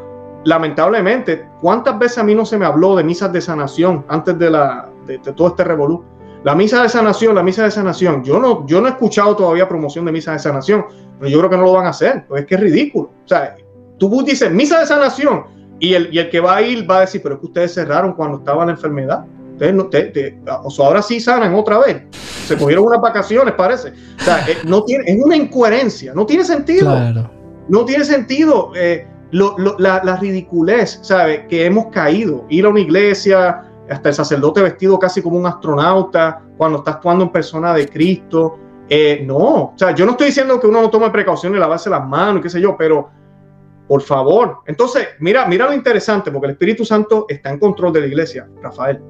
lamentablemente, ¿cuántas veces a mí no se me habló de misas de sanación antes de, la, de, todo este revolú? La misa de sanación, la misa de sanación. Yo no, yo no he escuchado todavía promoción de misa de sanación, pero yo creo que no lo van a hacer, pues es que es ridículo. O sea, tú dices misa de sanación y el, y el que va a ir va a decir, pero es que ustedes cerraron cuando estaba la enfermedad. Ustedes no, te, o sea, ahora sí sanan otra vez. Se cogieron unas vacaciones, parece. O sea, eh, no tiene, es una incoherencia, no tiene sentido. No tiene sentido. Eh, la, ridiculez, ¿sabe? Que hemos caído. Ir a una iglesia, hasta el sacerdote vestido casi como un astronauta, cuando está actuando en persona de Cristo. Eh, no, o sea, yo no estoy diciendo que uno no tome precaución de lavarse las manos, qué sé yo, pero por favor. Entonces, mira, mira lo interesante, porque el Espíritu Santo está en control de la iglesia, Rafael.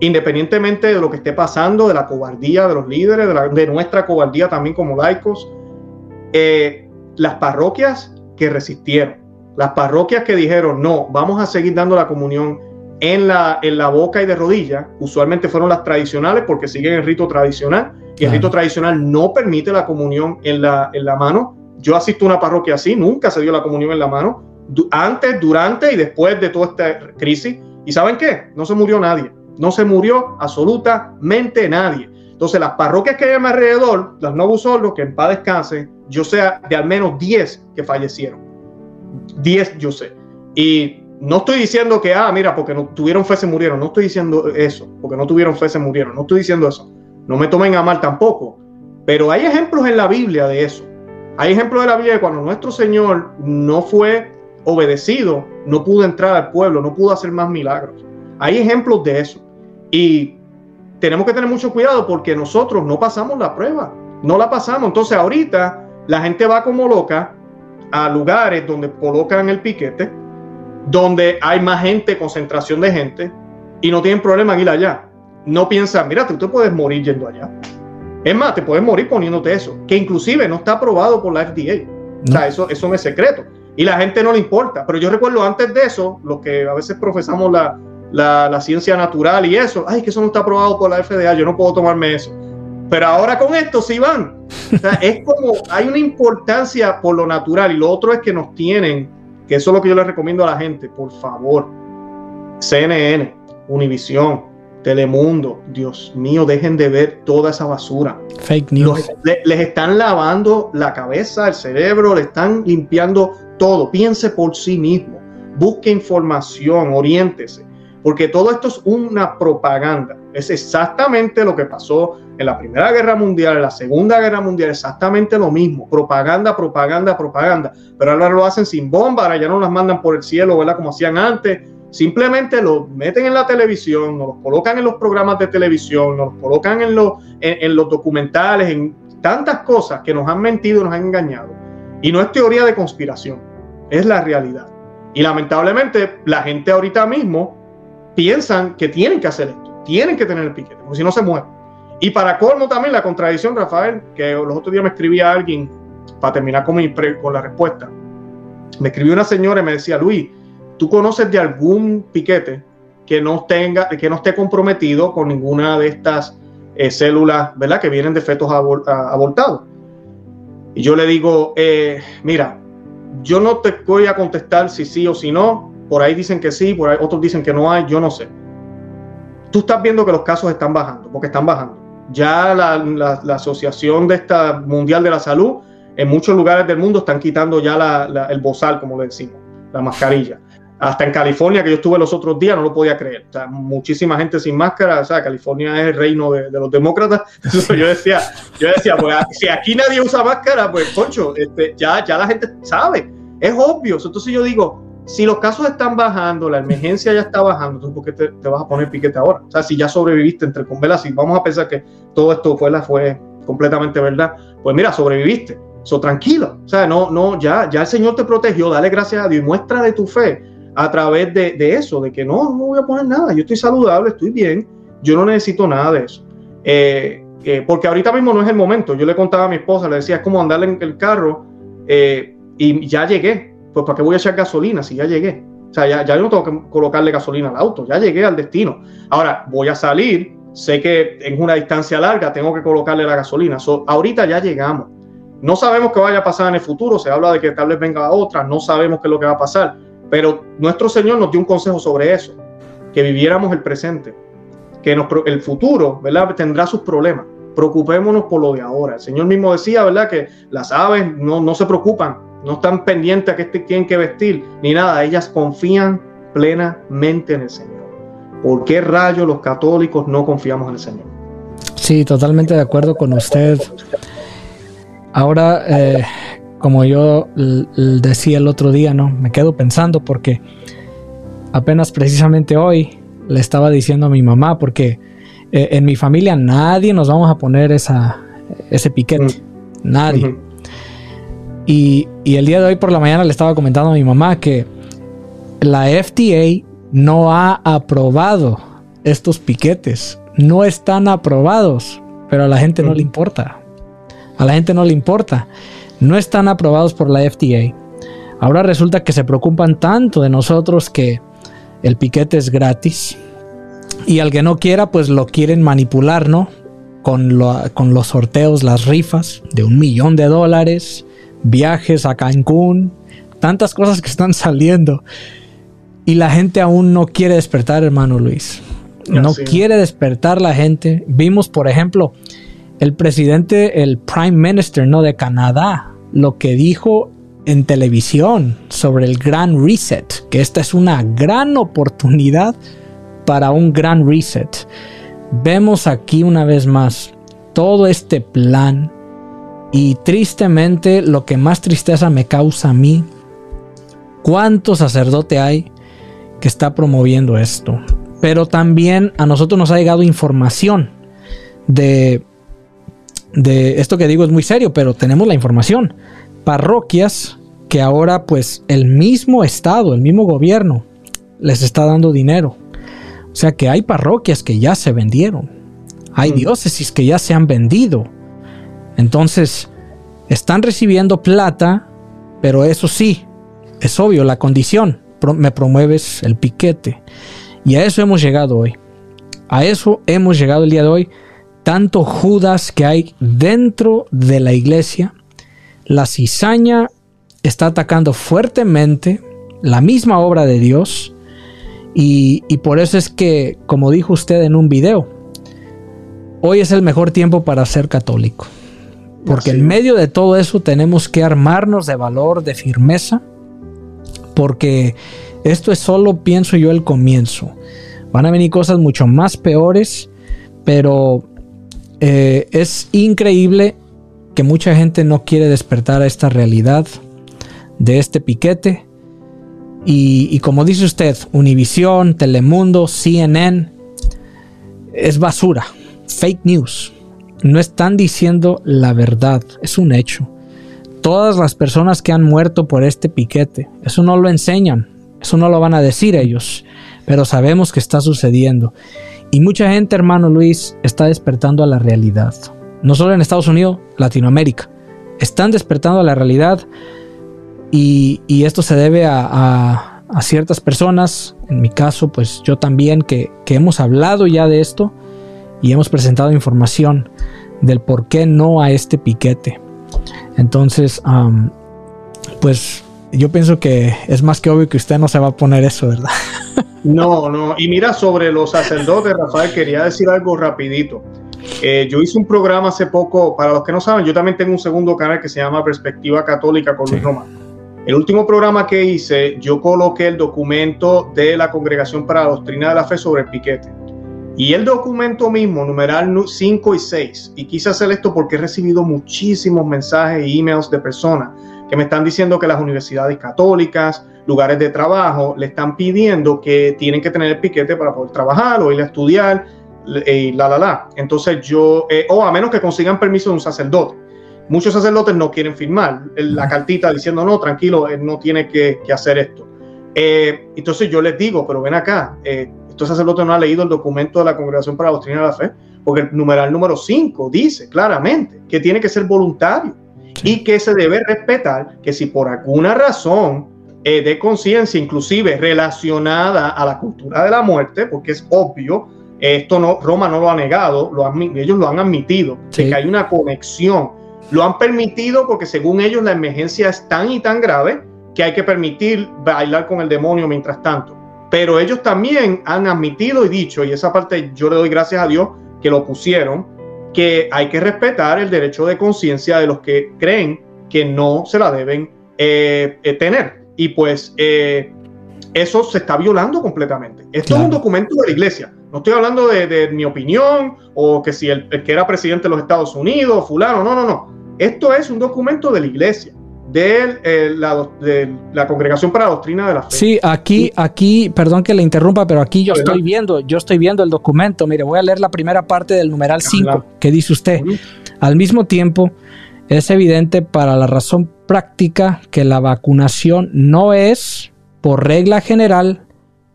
Independientemente de lo que esté pasando, de la cobardía de los líderes, de, de nuestra cobardía también como laicos, eh, las parroquias que resistieron, las parroquias que dijeron, no, vamos a seguir dando la comunión en la, en la boca y de rodillas, usualmente fueron las tradicionales porque siguen el rito tradicional y el rito tradicional no permite la comunión en la, en la mano. Yo asisto a una parroquia así, nunca se dio la comunión en la mano, antes, durante y después de toda esta crisis. ¿Y saben qué? No se murió nadie, no se murió absolutamente nadie. Entonces, las parroquias que hay a mi alrededor, las no solo que en paz descansen, yo sé de al menos 10 que fallecieron. 10 yo sé. Y no estoy diciendo que, ah, mira, porque no tuvieron fe se murieron. No estoy diciendo eso, porque no tuvieron fe se murieron. No estoy diciendo eso. No me tomen a mal tampoco. Pero hay ejemplos en la Biblia de eso. Hay ejemplos de la Biblia de cuando nuestro Señor no fue obedecido, no pudo entrar al pueblo, no pudo hacer más milagros. Hay ejemplos de eso. Y tenemos que tener mucho cuidado porque nosotros no pasamos la prueba. No la pasamos. Entonces ahorita la gente va como loca a lugares donde colocan el piquete, donde hay más gente, concentración de gente, y no tienen problema en ir allá. No piensan, mira, tú te puedes morir yendo allá. Es más, te puedes morir poniéndote eso, que inclusive no está aprobado por la FDA. O sea, eso, eso no es secreto. Y la gente no le importa. Pero yo recuerdo antes de eso, los que a veces profesamos la, la, la ciencia natural y eso, ay, que eso no está aprobado por la FDA, yo no puedo tomarme eso. Pero ahora con esto sí van. es como, hay una importancia por lo natural y lo otro es que nos tienen, que eso es lo que yo les recomiendo a la gente, por favor, CNN, Univisión, Telemundo, Dios mío, dejen de ver toda esa basura. Fake news. les están lavando la cabeza, el cerebro, le están limpiando todo. Piense por sí mismo, busque información, oriéntese, porque todo esto es una propaganda. Es exactamente lo que pasó en la Primera Guerra Mundial, en la Segunda Guerra Mundial, exactamente lo mismo. Propaganda, propaganda, propaganda. Pero ahora lo hacen sin bomba, ahora ya no las mandan por el cielo, ¿verdad? Como hacían antes. Simplemente lo meten en la televisión, nos los colocan en los programas de televisión, nos los colocan en los, en, los documentales, en tantas cosas que nos han mentido, nos han engañado. Y no es teoría de conspiración, es la realidad. Y lamentablemente la gente ahorita mismo piensan que tienen que hacer esto, tienen que tener el piquete, porque si no se mueven. Y para colmo también la contradicción, Rafael, que los otros días me escribía alguien, para terminar con, mi con la respuesta, me escribió una señora y me decía, Luis, ¿tú conoces de algún piquete que no, tenga, que no esté comprometido con ninguna de estas eh, células, ¿verdad? Que vienen de fetos abortados. Y yo le digo, eh, mira, yo no te voy a contestar si sí o si no. Por ahí dicen que sí, por ahí otros dicen que no hay, yo no sé. Tú estás viendo que los casos están bajando, porque están bajando. Ya la, Asociación de esta Mundial de la Salud en muchos lugares del mundo están quitando ya el bozal, como le decimos, la mascarilla. Hasta en California, que yo estuve los otros días, no lo podía creer. O sea, muchísima gente sin máscara. O sea, California es el reino de, los demócratas. (laughs) yo decía, yo decía, pues si aquí nadie usa máscara, pues concho, este, ya, ya la gente sabe. Es obvio. Entonces yo digo, si los casos están bajando, la emergencia ya está bajando, entonces ¿por qué te, vas a poner piquete ahora? O sea, si ya sobreviviste entre con si vamos a pensar que todo esto fue, la, fue completamente verdad, pues mira, sobreviviste. So, tranquilo, o sea, no, no, ya, ya el Señor te protegió, dale gracias a Dios y muestra de tu fe a través de, eso, de que no, no voy a poner nada, yo estoy saludable, estoy bien, yo no necesito nada de eso. Eh, eh, porque ahorita mismo no es el momento. Yo le contaba a mi esposa, le decía, es como andar en el carro eh, y ya llegué. Pues ¿para qué voy a echar gasolina si ya llegué? O sea, ya, ya yo no tengo que colocarle gasolina al auto, ya llegué al destino. Ahora voy a salir, sé que en una distancia larga tengo que colocarle la gasolina. ahorita ya llegamos. No sabemos qué vaya a pasar en el futuro, se habla de que tal vez venga otra, no sabemos qué es lo que va a pasar, pero nuestro Señor nos dio un consejo sobre eso, que viviéramos el presente, que el futuro, ¿verdad? Tendrá sus problemas. Preocupémonos por lo de ahora. El Señor mismo decía, ¿verdad? Que las aves no, no se preocupan, no están pendientes a que tienen que vestir, ni nada. Ellas confían plenamente en el Señor. ¿Por qué rayos los católicos no confiamos en el Señor? Sí, totalmente de acuerdo con usted. Ahora, eh, como yo decía el otro día, ¿no? Me quedo pensando porque apenas precisamente hoy le estaba diciendo a mi mamá, porque eh, en mi familia nadie nos vamos a poner esa, ese piquete. Mm. Nadie. Y, y, el día de hoy por la mañana le estaba comentando a mi mamá que la FDA no ha aprobado estos piquetes. No están aprobados, pero a la gente no le importa. A la gente no le importa. No están aprobados por la FDA. Ahora resulta que se preocupan tanto de nosotros que el piquete es gratis. Y al que no quiera, pues lo quieren manipular, ¿no? Con, con los sorteos, las rifas de un millón de dólares, viajes a Cancún, tantas cosas que están saliendo. Y la gente aún no quiere despertar, hermano Luis. No quiere despertar la gente. Vimos, por ejemplo, el presidente, el Prime Minister ¿no? de Canadá, lo que dijo en televisión sobre el Gran Reset, que esta es una gran oportunidad para un gran reset. Vemos aquí una vez más todo este plan y tristemente lo que más tristeza me causa a mí, cuánto sacerdote hay que está promoviendo esto. Pero también a nosotros nos ha llegado información de de esto que digo es muy serio, pero tenemos la información. Parroquias que ahora pues el mismo Estado, el mismo gobierno les está dando dinero. O sea que hay parroquias que ya se vendieron. Hay mm. diócesis que ya se han vendido. Entonces, están recibiendo plata, pero eso sí, es obvio, la condición, me promueves el piquete. Y a eso hemos llegado hoy. A eso hemos llegado el día de hoy tanto Judas que hay dentro de la iglesia, la cizaña está atacando fuertemente la misma obra de Dios y, por eso es que, como dijo usted en un video, hoy es el mejor tiempo para ser católico. Porque en medio de todo eso tenemos que armarnos de valor, de firmeza, porque esto es solo, pienso yo, el comienzo. Van a venir cosas mucho más peores, pero eh, es increíble que mucha gente no quiere despertar a esta realidad de este piquete. Y, como dice usted, Univision, Telemundo, CNN, es basura, fake news. No están diciendo la verdad, es un hecho. Todas las personas que han muerto por este piquete, eso no lo enseñan, eso no lo van a decir ellos, pero sabemos que está sucediendo. Y mucha gente, hermano Luis, está despertando a la realidad. No solo en Estados Unidos, Latinoamérica. Están despertando a la realidad y, esto se debe a, ciertas personas, en mi caso, pues yo también, que, hemos hablado ya de esto y hemos presentado información del por qué no a este piquete. Entonces, pues yo pienso que es más que obvio que usted no se va a poner eso, ¿verdad? (laughs) No, no. Y mira, sobre los sacerdotes, Rafael, quería decir algo rapidito. Eh, yo hice un programa hace poco, para los que no saben, yo también tengo un segundo canal que se llama Perspectiva Católica con Luis Román. El último programa que hice, yo coloqué el documento de la Congregación para la Doctrina de la Fe sobre el piquete. Y el documento mismo, numeral 5 y 6, y quise hacer esto porque he recibido muchísimos mensajes e emails de personas que me están diciendo que las universidades católicas, lugares de trabajo, le están pidiendo que tienen que tener el piquete para poder trabajar o ir a estudiar, y la, la, la. Entonces yo, eh, o a menos que consigan permiso de un sacerdote. Muchos sacerdotes no quieren firmar la cartita diciendo, no, tranquilo, él no tiene que, hacer esto. Eh, entonces yo les digo, pero ven acá, eh, este sacerdote no ha leído el documento de la Congregación para la Doctrina de la Fe, porque el numeral número 5 dice claramente que tiene que ser voluntario y que se debe respetar que si por alguna razón eh, de conciencia, inclusive relacionada a la cultura de la muerte, porque es obvio, esto no, Roma no lo ha negado, lo ellos lo han admitido, de que hay una conexión. Lo han permitido porque según ellos la emergencia es tan y tan grave que hay que permitir bailar con el demonio mientras tanto. Pero ellos también han admitido y dicho, y esa parte yo le doy gracias a Dios que lo pusieron, que hay que respetar el derecho de conciencia de los que creen que no se la deben eh, eh, tener. Y pues eh, eso se está violando completamente. Esto es un documento de la iglesia. No estoy hablando de, mi opinión o que si el, que era presidente de los Estados Unidos, fulano, no, no, no. Esto es un documento de la iglesia. De, la, de la, Congregación para la Doctrina de la Fe. Sí, aquí, aquí, perdón que le interrumpa, pero aquí yo estoy viendo, yo estoy viendo el documento. Mire, voy a leer la primera parte del numeral 5 que dice usted. Al mismo tiempo, es evidente para la razón práctica que la vacunación no es, por regla general,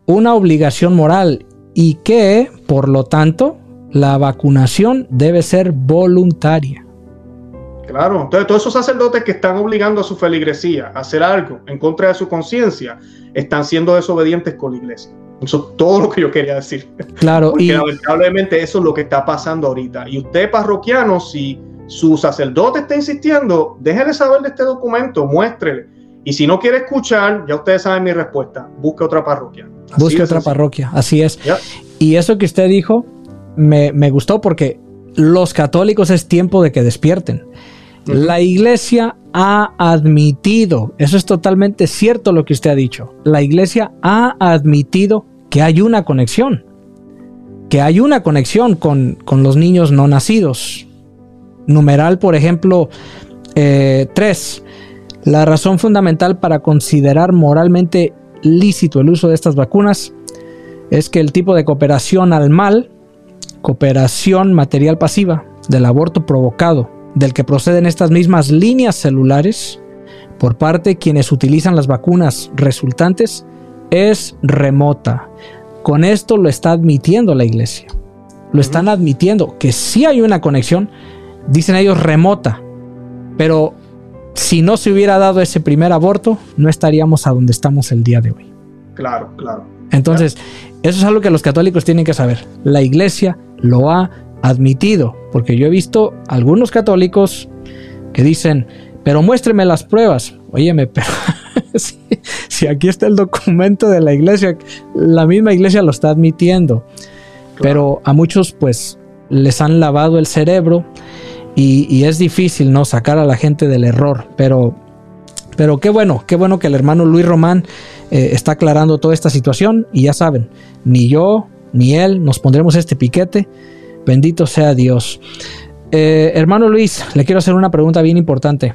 una obligación moral y que, por lo tanto, la vacunación debe ser voluntaria. Claro, entonces todos esos sacerdotes que están obligando a su feligresía a hacer algo en contra de su conciencia, están siendo desobedientes con la iglesia. Eso es todo lo que yo quería decir. Claro, Porque y lamentablemente eso es lo que está pasando ahorita. Y usted, parroquiano, si su sacerdote está insistiendo, déjele saber de este documento, muéstrele. Y si no quiere escuchar, ya ustedes saben mi respuesta, busque otra parroquia. busque otra parroquia, así es. Y eso que usted dijo me, gustó porque los católicos es tiempo de que despierten. La iglesia ha admitido, eso es totalmente cierto lo que usted ha dicho, la iglesia ha admitido que hay una conexión, que hay una conexión con, con los niños no nacidos, numeral, por ejemplo, 3. Eh, la razón fundamental para considerar moralmente lícito el uso de estas vacunas es que el tipo de cooperación al mal, cooperación material pasiva del aborto provocado, del que proceden estas mismas líneas celulares por parte de quienes utilizan las vacunas resultantes, es remota. Con esto lo está admitiendo la iglesia. Lo están admitiendo que sí hay una conexión, dicen ellos remota, pero si no se hubiera dado ese primer aborto, no estaríamos a donde estamos el día de hoy. Claro, claro. Entonces, eso es algo que los católicos tienen que saber. La iglesia lo ha admitido, porque yo he visto algunos católicos que dicen, pero muéstreme las pruebas. Óyeme, (laughs) pero si, aquí está el documento de la iglesia, la misma iglesia lo está admitiendo. Pero a muchos pues les han lavado el cerebro y, es difícil, ¿no? Sacar a la gente del error, pero, pero qué bueno, qué bueno que el hermano Luis Román eh, está aclarando toda esta situación y ya saben, ni yo ni él nos pondremos este piquete, bendito sea Dios. Eh, hermano Luis, le quiero hacer una pregunta bien importante.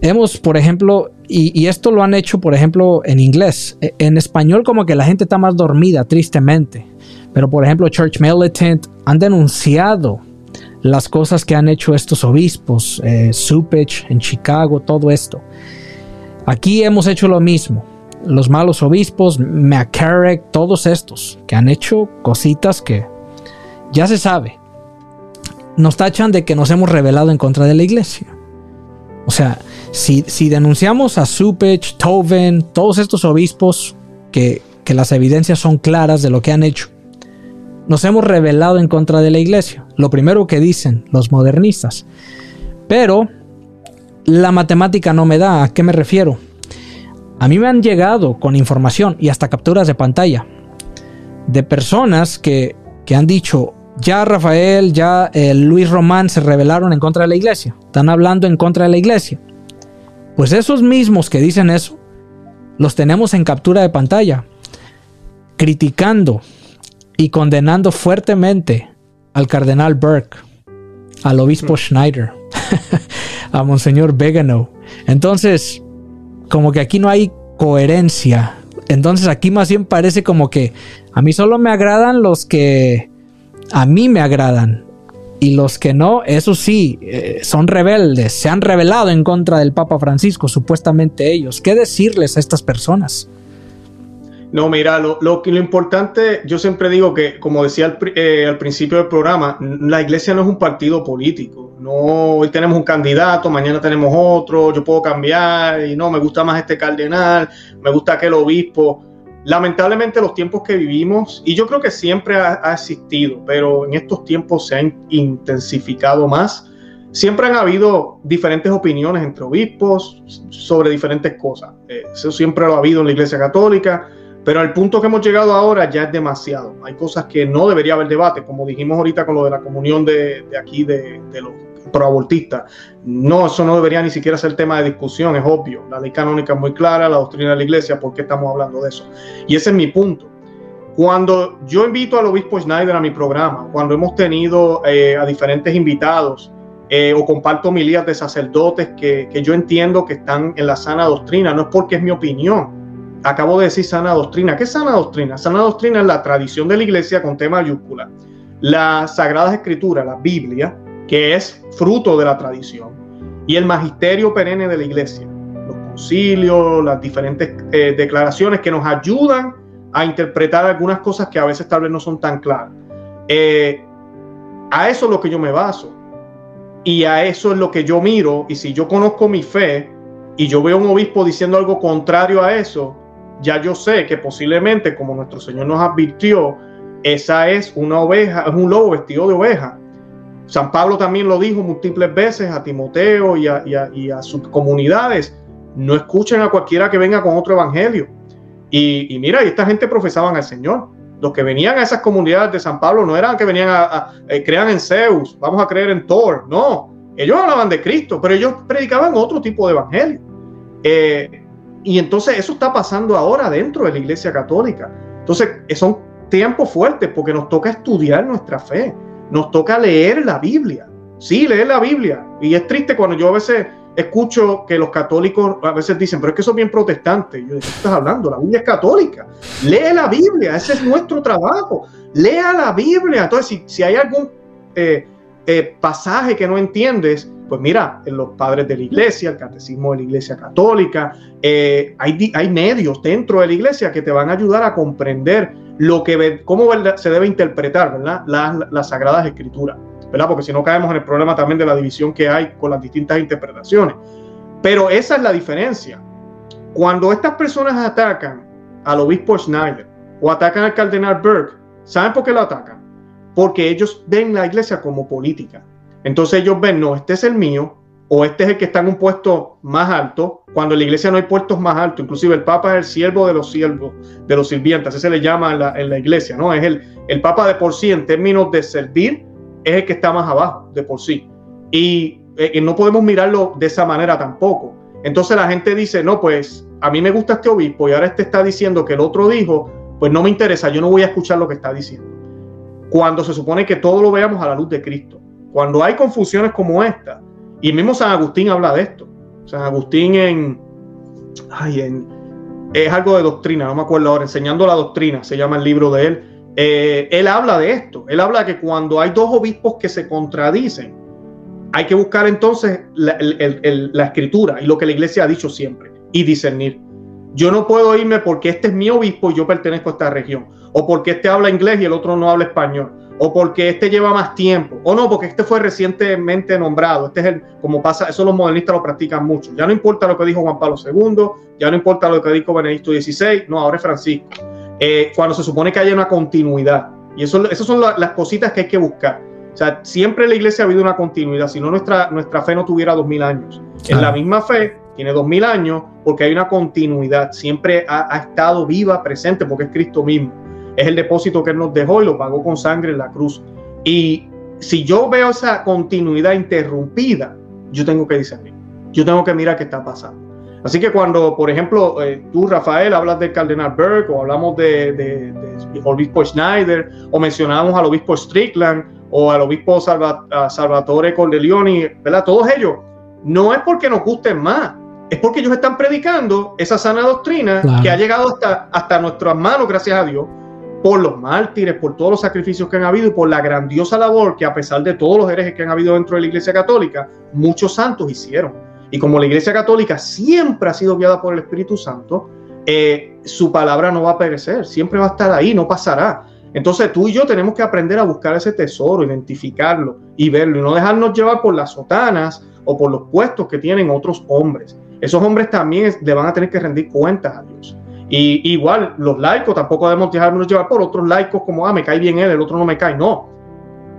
Hemos, por ejemplo, y, esto lo han hecho, por ejemplo, en inglés. E, en español como que la gente está más dormida, tristemente. Pero, por ejemplo, Church Militant han denunciado las cosas que han hecho estos obispos, eh, Supech en Chicago, todo esto. Aquí hemos hecho lo mismo. Los malos obispos, McCarrick, todos estos que han hecho cositas que ya se sabe. Nos tachan de que nos hemos rebelado en contra de la iglesia. O sea, si, si denunciamos a Supech, Toven, todos estos obispos que, que las evidencias son claras de lo que han hecho, nos hemos rebelado en contra de la iglesia. Lo primero que dicen los modernistas. Pero la matemática no me da. ¿A qué me refiero? A mí me han llegado con información y hasta capturas de pantalla de personas que, que han dicho, ya Rafael, ya eh, Luis Román se rebelaron en contra de la iglesia. Están hablando en contra de la iglesia. Pues esos mismos que dicen eso, los tenemos en captura de pantalla, criticando y condenando fuertemente al cardenal Burke, al obispo. Schneider, (laughs) a Monseñor Begano. Entonces, como que aquí no hay coherencia. Entonces aquí más bien parece como que a mí solo me agradan los que a mí me agradan. Y los que no, eso sí, eh, son rebeldes, se han rebelado en contra del Papa Francisco, supuestamente ellos. ¿Qué decirles a estas personas? No, mira, lo, lo, lo importante, yo siempre digo que, como decía al, eh, al, principio del programa, la iglesia no es un partido político. No, hoy tenemos un candidato, mañana tenemos otro, yo puedo cambiar y no, me gusta más este cardenal, me gusta aquel obispo lamentablemente los tiempos que vivimos, y yo creo que siempre ha, existido, pero en estos tiempos se ha intensificado más, siempre han habido diferentes opiniones entre obispos sobre diferentes cosas. Eh, eso siempre lo ha habido en la Iglesia Católica, pero al punto que hemos llegado ahora ya es demasiado. Hay cosas que no debería haber debate, como dijimos ahorita con lo de la comunión de, aquí de, de los proabortista. No, eso no debería ni siquiera ser tema de discusión, es obvio. La ley canónica es muy clara, la doctrina de la iglesia, ¿por qué estamos hablando de eso? Y ese es mi punto. Cuando yo invito al obispo Schneider a mi programa, cuando hemos tenido eh, a diferentes invitados eh, o comparto milías de sacerdotes que, que yo entiendo que están en la sana doctrina, no es porque es mi opinión, acabo de decir sana doctrina. ¿Qué es sana doctrina? Sana doctrina es la tradición de la iglesia con tema mayúscula. Las sagradas escrituras, la Biblia, que es fruto de la tradición, y el magisterio perenne de la iglesia, los concilios, las diferentes eh, declaraciones que nos ayudan a interpretar algunas cosas que a veces tal vez no son tan claras. Eh, a eso es lo que yo me baso. Y a eso es lo que yo miro. Y si yo conozco mi fe y yo veo un obispo diciendo algo contrario a eso, ya yo sé que posiblemente, como nuestro Señor nos advirtió, esa es una oveja, es un lobo vestido de oveja. San Pablo también lo dijo múltiples veces a Timoteo y a, sus comunidades, no escuchen a cualquiera que venga con otro evangelio. Y, mira, y esta gente profesaban al Señor. Los que venían a esas comunidades de San Pablo no eran que venían a, eh, crean en Zeus, vamos a creer en Thor, no. Ellos hablaban de Cristo, pero ellos predicaban otro tipo de evangelio. Eh, y entonces eso está pasando ahora dentro de la Iglesia Católica. Entonces son tiempos fuertes porque nos toca estudiar nuestra fe nos toca leer la Biblia. Sí, leer la Biblia. Y es triste cuando yo a veces escucho que los católicos a veces dicen, pero es que son bien protestantes. Yo, ¿de qué estás hablando? La Biblia es católica. Lee la Biblia, ese es nuestro trabajo. Lea la Biblia. Entonces, si, si hay algún eh, eh, pasaje que no entiendes, pues mira, en los padres de la iglesia, el catecismo de la iglesia católica, eh, hay, hay medios dentro de la iglesia que te van a ayudar a comprender lo que cómo se debe interpretar ¿verdad? Las, las sagradas escrituras, ¿verdad? Porque si no caemos en el problema también de la división que hay con las distintas interpretaciones. Pero esa es la diferencia. Cuando estas personas atacan al obispo Schneider o atacan al cardenal Burke, ¿saben por qué lo atacan? Porque ellos ven la iglesia como política. Entonces ellos ven, no, este es el mío, o este es el que está en un puesto más alto, cuando en la iglesia no hay puestos más altos, inclusive el Papa es el siervo de los siervos, de los sirvientes, así se le llama en la, iglesia, ¿no? Es el, el Papa de por sí, en términos de servir, es el que está más abajo de por sí. Y, eh, no podemos mirarlo de esa manera tampoco. Entonces la gente dice, no, pues a mí me gusta este obispo y ahora este está diciendo que el otro dijo, pues no me interesa, yo no voy a escuchar lo que está diciendo. Cuando se supone que todo lo veamos a la luz de Cristo. Cuando hay confusiones como esta, y mismo San Agustín habla de esto. San Agustín en, ay, en es algo de doctrina, no me acuerdo ahora, enseñando la doctrina, se llama el libro de él. Eh, él habla de esto, él habla que cuando hay dos obispos que se contradicen, hay que buscar entonces la, la escritura y lo que la iglesia ha dicho siempre y discernir. Yo no puedo irme porque este es mi obispo y yo pertenezco a esta región, o porque este habla inglés y el otro no habla español, o porque este lleva más tiempo, o no, porque este fue recientemente nombrado. Este es el, como pasa, eso los modernistas lo practican mucho. Ya no importa lo que dijo Juan Pablo II, ya no importa lo que dijo Benedicto XVI, no, ahora es Francisco. Eh, cuando se supone que haya una continuidad. Y eso, esas son las cositas que hay que buscar. O sea, siempre en la iglesia ha habido una continuidad, si no nuestra, nuestra fe no tuviera dos mil años. En la misma fe tiene dos mil años porque hay una continuidad, siempre ha, ha estado viva, presente, porque es Cristo mismo es el depósito que Él nos dejó y lo pagó con sangre en la cruz. Y si yo veo esa continuidad interrumpida, yo tengo que discernir. Yo tengo que mirar qué está pasando. Así que cuando, por ejemplo, eh, tú, Rafael, hablas del cardenal Burke o hablamos de, de, obispo Schneider o mencionamos al obispo Strickland o al obispo Salvatore Cordelioni, ¿verdad? Todos ellos, no es porque nos gusten más, es porque ellos están predicando esa sana doctrina que ha llegado hasta, hasta nuestras manos, gracias a Dios, por los mártires, por todos los sacrificios que han habido y por la grandiosa labor que a pesar de todos los herejes que han habido dentro de la Iglesia Católica, muchos santos hicieron. Y como la Iglesia Católica siempre ha sido guiada por el Espíritu Santo, eh, su palabra no va a perecer, siempre va a estar ahí, no pasará. Entonces tú y yo tenemos que aprender a buscar ese tesoro, identificarlo y verlo y no dejarnos llevar por las sotanas o por los puestos que tienen otros hombres. Esos hombres también le van a tener que rendir cuentas a Dios. Y igual los laicos tampoco debemos dejarnos llevar por otros laicos como, ah, me cae bien él, el otro no me cae. No.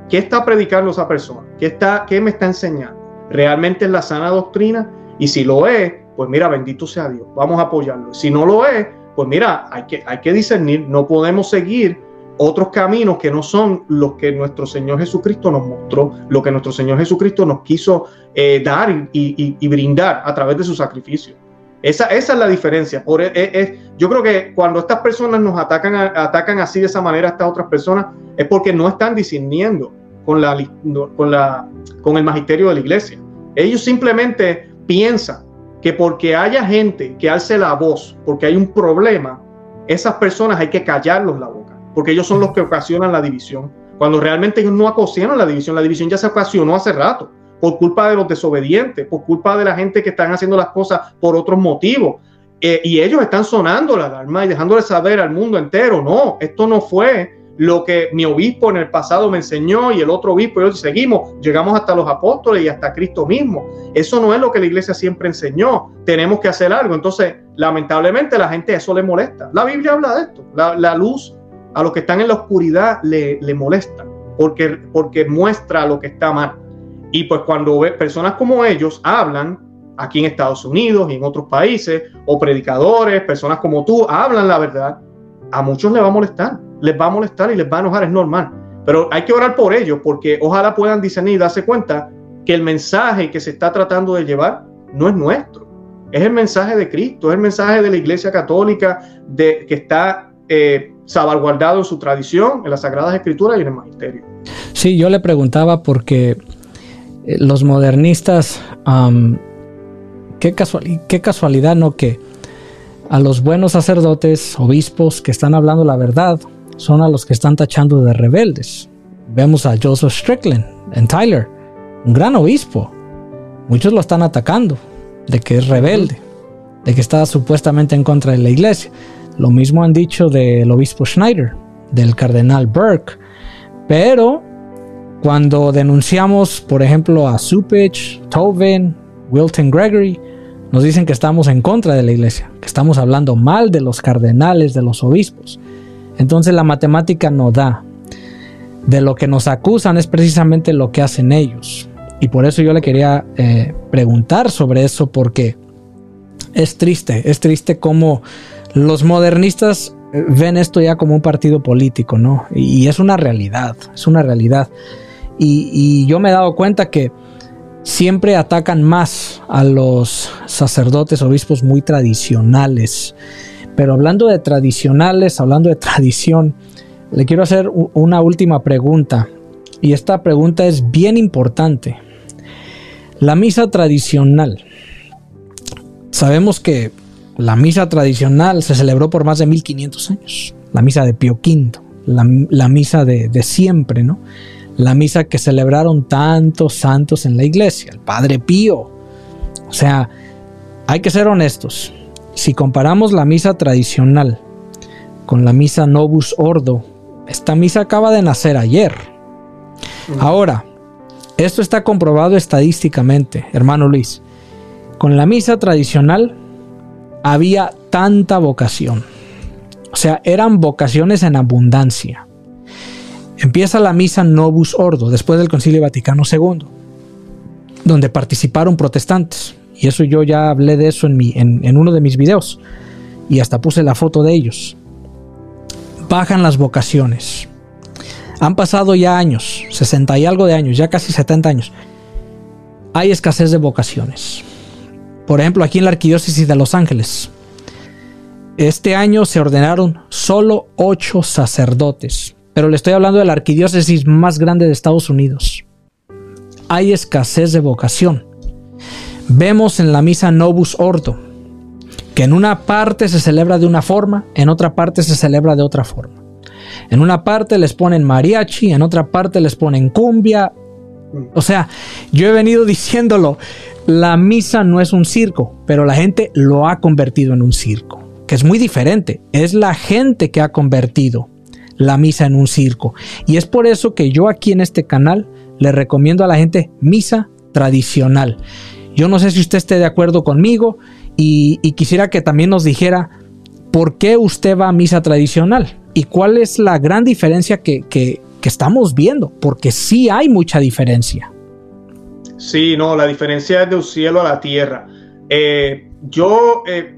¿Qué está predicando esa persona? ¿Qué, está, qué me está enseñando? ¿Realmente es la sana doctrina? Y si lo es, pues mira, bendito sea Dios, vamos a apoyarlo. Si no lo es, pues mira, hay que, hay que discernir, no podemos seguir otros caminos que no son los que nuestro Señor Jesucristo nos mostró, lo que nuestro Señor Jesucristo nos quiso eh, dar y, brindar a través de su sacrificio. Esa, esa es la diferencia. E, e, yo creo que cuando estas personas nos atacan, atacan así de esa manera estas otras personas, es porque no están discerniendo con, la, con, la, con el magisterio de la iglesia. Ellos simplemente piensan que porque haya gente que alce la voz, porque hay un problema, esas personas hay que callarlos la boca, porque ellos son los que ocasionan la división. Cuando realmente no ocasionan la división, la división ya se ocasionó hace rato por culpa de los desobedientes, por culpa de la gente que están haciendo las cosas por otros motivos. Eh, y ellos están sonando la alarma y dejándole saber al mundo entero, no, esto no fue lo que mi obispo en el pasado me enseñó y el otro obispo y yo seguimos, llegamos hasta los apóstoles y hasta Cristo mismo. Eso no es lo que la iglesia siempre enseñó, tenemos que hacer algo. Entonces, lamentablemente la gente eso le molesta. La Biblia habla de esto, la, luz a los que están en la oscuridad le, le molesta porque, porque muestra lo que está mal. Y pues cuando personas como ellos hablan aquí en Estados Unidos y en otros países, o predicadores, personas como tú, hablan la verdad, a muchos les va a molestar, les va a molestar y les va a enojar, es normal. Pero hay que orar por ellos porque ojalá puedan discernir y darse cuenta que el mensaje que se está tratando de llevar no es nuestro, es el mensaje de Cristo, es el mensaje de la Iglesia Católica de, que está eh, salvaguardado en su tradición, en las Sagradas Escrituras y en el Magisterio. Sí, yo le preguntaba porque los modernistas, qué, qué casualidad, ¿no? Que a los buenos sacerdotes, obispos que están hablando la verdad, son a los que están tachando de rebeldes. Vemos a Joseph Strickland en Tyler, un gran obispo. Muchos lo están atacando de que es rebelde, de que está supuestamente en contra de la iglesia. Lo mismo han dicho del obispo Schneider, del cardenal Burke. Pero cuando denunciamos, por ejemplo, a Supich, Tobin, Wilton Gregory, nos dicen que estamos en contra de la iglesia, que estamos hablando mal de los cardenales, de los obispos. Entonces la matemática no da. De lo que nos acusan es precisamente lo que hacen ellos. Y por eso yo le quería eh, preguntar sobre eso, porque es triste, es triste como los modernistas eh, ven esto ya como un partido político, ¿no? Y, es una realidad, es una realidad. Y yo me he dado cuenta que siempre atacan más a los sacerdotes, obispos muy tradicionales. Pero hablando de tradicionales, hablando de tradición, le quiero hacer una última pregunta. Y esta pregunta es bien importante. La misa tradicional. Sabemos que la misa tradicional se celebró por más de 1500 años. La misa de Pío V, la, misa de, de siempre, ¿no? La misa que celebraron tantos santos en la iglesia, el Padre Pío. O sea, hay que ser honestos. Si comparamos la misa tradicional con la misa Novus Ordo, esta misa acaba de nacer ayer. Ahora, esto está comprobado estadísticamente, hermano Luis. Con la misa tradicional había tanta vocación. O sea, eran vocaciones en abundancia. Empieza la misa Novus Ordo después del Concilio Vaticano II, donde participaron protestantes. Y eso yo ya hablé de eso en, en, uno de mis videos. Y hasta puse la foto de ellos. Bajan las vocaciones. Han pasado ya años, 60 y algo de años, ya casi 70 años. Hay escasez de vocaciones. Por ejemplo, aquí en la Arquidiócesis de Los Ángeles, este año se ordenaron solo ocho sacerdotes, pero le estoy hablando de la arquidiócesis más grande de Estados Unidos. Hay escasez de vocación. Vemos en la misa Novus Ordo que en una parte se celebra de una forma, en otra parte se celebra de otra forma. En una parte les ponen mariachi, en otra parte les ponen cumbia. O sea, yo he venido (laughs) diciéndolo, la misa no es un circo, pero la gente lo ha convertido en un circo, que es muy diferente. Es la gente que ha convertido la misa en un circo. Y es por eso que yo aquí en este canal le recomiendo a la gente misa tradicional. Yo no sé si usted esté de acuerdo conmigo y, quisiera que también nos dijera por qué usted va a misa tradicional y cuál es la gran diferencia que, estamos viendo, porque sí hay mucha diferencia. Sí, no, la diferencia es de un cielo a la tierra. Eh, yo, eh,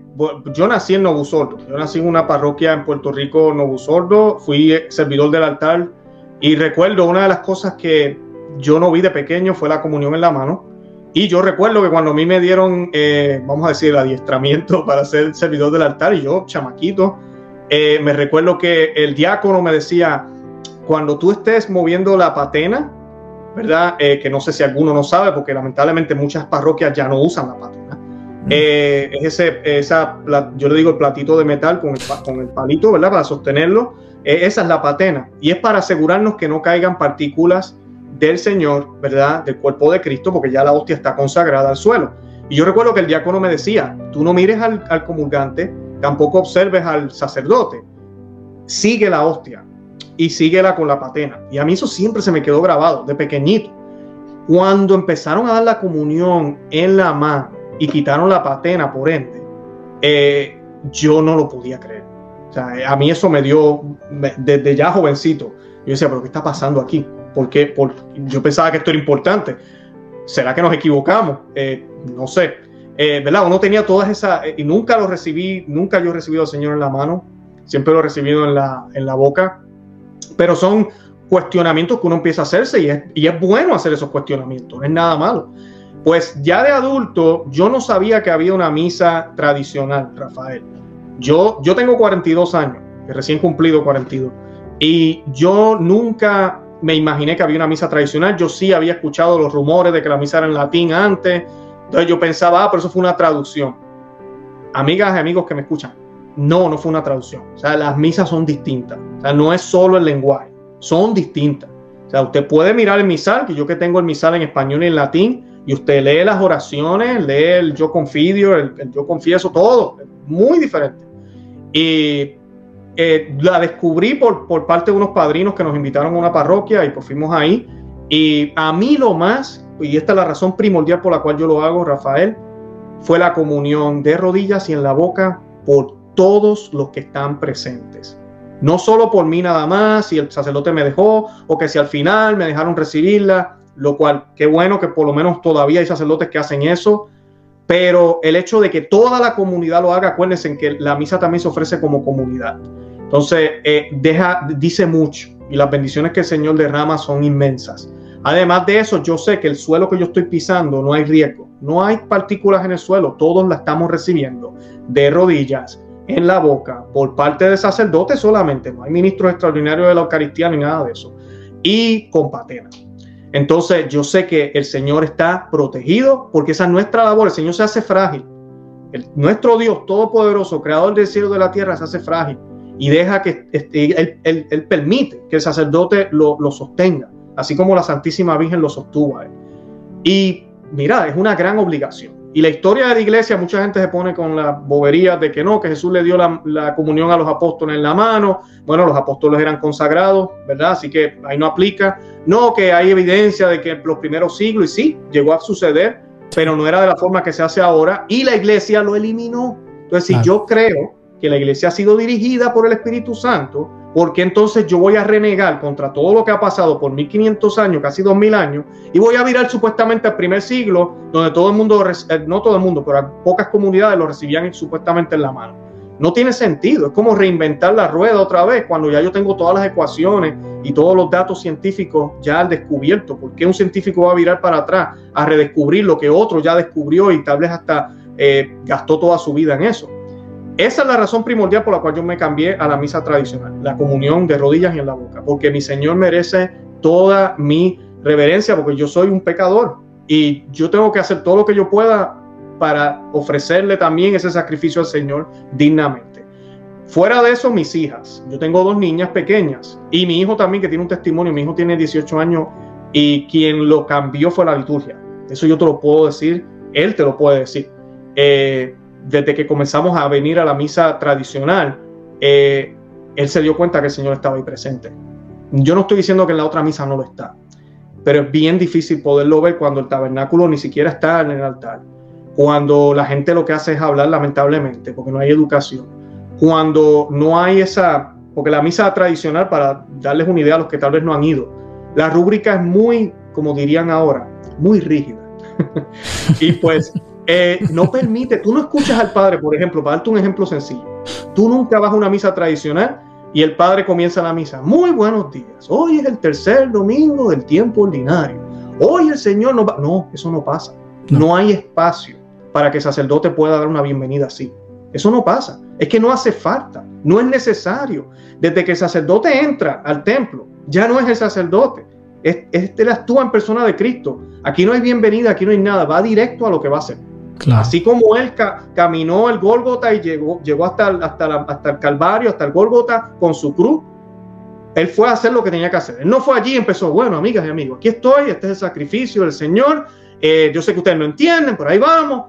yo nací en Novusordo, yo nací en una parroquia en Puerto Rico, Novusordo, fui servidor del altar y recuerdo una de las cosas que yo no vi de pequeño fue la comunión en la mano. Y yo recuerdo que cuando a mí me dieron, eh, vamos a decir, el adiestramiento (laughs) para ser servidor del altar, y yo, chamaquito, eh, me recuerdo que el diácono me decía, cuando tú estés moviendo la patena, ¿verdad? Eh, que no sé si alguno no sabe, porque lamentablemente muchas parroquias ya no usan la patena. Mm. es ese, esa, yo le digo el platito de metal con el, con el palito, ¿verdad? Para sostenerlo. esa es la patena. Y es para asegurarnos que no caigan partículas del Señor, ¿verdad? Del cuerpo de Cristo, porque ya la hostia está consagrada al suelo. Y yo recuerdo que el diácono me decía, tú no mires al, comulgante, tampoco observes al sacerdote, sigue la hostia y síguela con la patena. Y a mí eso siempre se me quedó grabado, de pequeñito. Cuando empezaron a dar la comunión en la mano y quitaron la patena, por ende, eh, yo no lo podía creer. O sea, a mí eso me dio, desde ya jovencito, yo decía, pero ¿qué está pasando aquí? porque por, yo pensaba que esto era importante. ¿Será que nos equivocamos? Eh, no sé. Eh, ¿Verdad? Uno tenía todas esas, eh, y nunca lo recibí, nunca yo he recibido al Señor en la mano, siempre lo he recibido en la, en la boca, pero son cuestionamientos que uno empieza a hacerse y es, y es bueno hacer esos cuestionamientos, no es nada malo. Pues ya de adulto, yo no sabía que había una misa tradicional, Rafael. Yo, yo tengo 42 años, recién cumplido 42, y yo nunca me imaginé que había una misa tradicional. Yo sí había escuchado los rumores de que la misa era en latín antes. Entonces yo pensaba, ah, pero eso fue una traducción. Amigas y amigos que me escuchan, no, no fue una traducción. O sea, las misas son distintas. O sea, no es solo el lenguaje, son distintas. O sea, usted puede mirar el misal, que yo que tengo el misal en español y en latín, y usted lee las oraciones, lee el yo confidio, el, el yo confieso, todo. Muy diferente. Y eh, la descubrí por, por parte de unos padrinos que nos invitaron a una parroquia y pues fuimos ahí. Y a mí lo más, y esta es la razón primordial por la cual yo lo hago, Rafael, fue la comunión de rodillas y en la boca por todos los que están presentes. No solo por mí nada más, si el sacerdote me dejó o que si al final me dejaron recibirla, lo cual, qué bueno que por lo menos todavía hay sacerdotes que hacen eso, pero el hecho de que toda la comunidad lo haga, acuérdense que la misa también se ofrece como comunidad. Entonces, eh, deja, dice mucho y las bendiciones que el Señor derrama son inmensas. Además de eso, yo sé que el suelo que yo estoy pisando no hay riesgo, no hay partículas en el suelo, todos la estamos recibiendo de rodillas, en la boca, por parte de sacerdotes solamente, no hay ministros extraordinarios de la Eucaristía ni nada de eso, y con patena. Entonces, yo sé que el Señor está protegido porque esa es nuestra labor, el Señor se hace frágil. nuestro Dios Todopoderoso, Creador del cielo y de la tierra, se hace frágil y deja que este, él, permite que el sacerdote lo, sostenga, así como la Santísima Virgen lo sostuvo a él. Y mira, es una gran obligación. Y la historia de la iglesia, mucha gente se pone con la bobería de que no, que Jesús le dio la, comunión a los apóstoles en la mano. Bueno, los apóstoles eran consagrados, ¿verdad? Así que ahí no aplica. No, que hay evidencia de que los primeros siglos, y sí, llegó a suceder, pero no era de la forma que se hace ahora. Y la iglesia lo eliminó. Entonces, si yo creo que la iglesia ha sido dirigida por el Espíritu Santo, porque entonces yo voy a renegar contra todo lo que ha pasado por 1500 años, casi 2000 años, y voy a virar supuestamente al primer siglo, donde todo el mundo, eh, no todo el mundo, pero pocas comunidades lo recibían supuestamente en la mano. No tiene sentido. Es como reinventar la rueda otra vez cuando ya yo tengo todas las ecuaciones y todos los datos científicos ya al descubierto. ¿Por qué un científico va a virar para atrás a redescubrir lo que otro ya descubrió y tal vez hasta eh, gastó toda su vida en eso? Esa es la razón primordial por la cual yo me cambié a la misa tradicional, la comunión de rodillas y en la boca, porque mi Señor merece toda mi reverencia, porque yo soy un pecador y yo tengo que hacer todo lo que yo pueda para ofrecerle también ese sacrificio al Señor dignamente. Fuera de eso, mis hijas. Yo tengo dos niñas pequeñas y mi hijo también que tiene un testimonio. Mi hijo tiene 18 años y quien lo cambió fue la liturgia. Eso yo te lo puedo decir, él te lo puede decir. Eh, desde que comenzamos a venir a la misa tradicional, eh, él se dio cuenta que el Señor estaba ahí presente. Yo no estoy diciendo que en la otra misa no lo está, pero es bien difícil poderlo ver cuando el tabernáculo ni siquiera está en el altar cuando la gente lo que hace es hablar lamentablemente, porque no hay educación, cuando no hay esa, porque la misa tradicional, para darles una idea a los que tal vez no han ido, la rúbrica es muy, como dirían ahora, muy rígida. (laughs) y pues eh, no permite, tú no escuchas al padre, por ejemplo, para darte un ejemplo sencillo, tú nunca vas a una misa tradicional y el padre comienza la misa, muy buenos días, hoy es el tercer domingo del tiempo ordinario, hoy el Señor no va, no, eso no pasa, no hay espacio para que el sacerdote pueda dar una bienvenida así. Eso no pasa. Es que no hace falta. No es necesario. Desde que el sacerdote entra al templo, ya no es el sacerdote. Este actúa en persona de Cristo. Aquí no hay bienvenida, aquí no hay nada. Va directo a lo que va a hacer. Así como él caminó el Gólgota y llegó, llegó hasta, hasta, hasta el Calvario, hasta el Gólgota con su cruz, él fue a hacer lo que tenía que hacer. Él no fue allí y empezó, bueno, amigas y amigos, aquí estoy, este es el sacrificio del Señor, eh, yo sé que ustedes no entienden, por ahí vamos,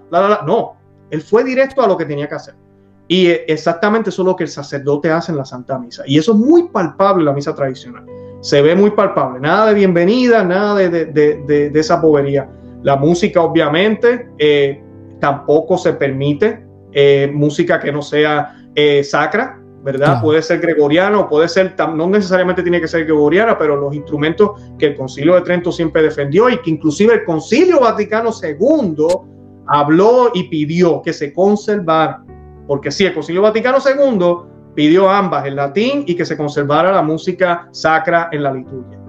No, él fue directo a lo que tenía que hacer. Y eh, exactamente eso es lo que el sacerdote hace en la Santa Misa. Y eso es muy palpable en la misa tradicional. Se ve muy palpable. Nada de bienvenida, nada de, esa bobería. La música, obviamente, eh, tampoco se permite. música que no sea sacra. ¿verdad? Puede ser gregoriano, puede ser, no necesariamente tiene que ser gregoriana, pero los instrumentos que el Concilio de Trento siempre defendió y que inclusive el Concilio Vaticano II habló y pidió que se conservara, porque sí, el Concilio Vaticano II pidió ambas, el latín y que se conservara la música sacra en la liturgia.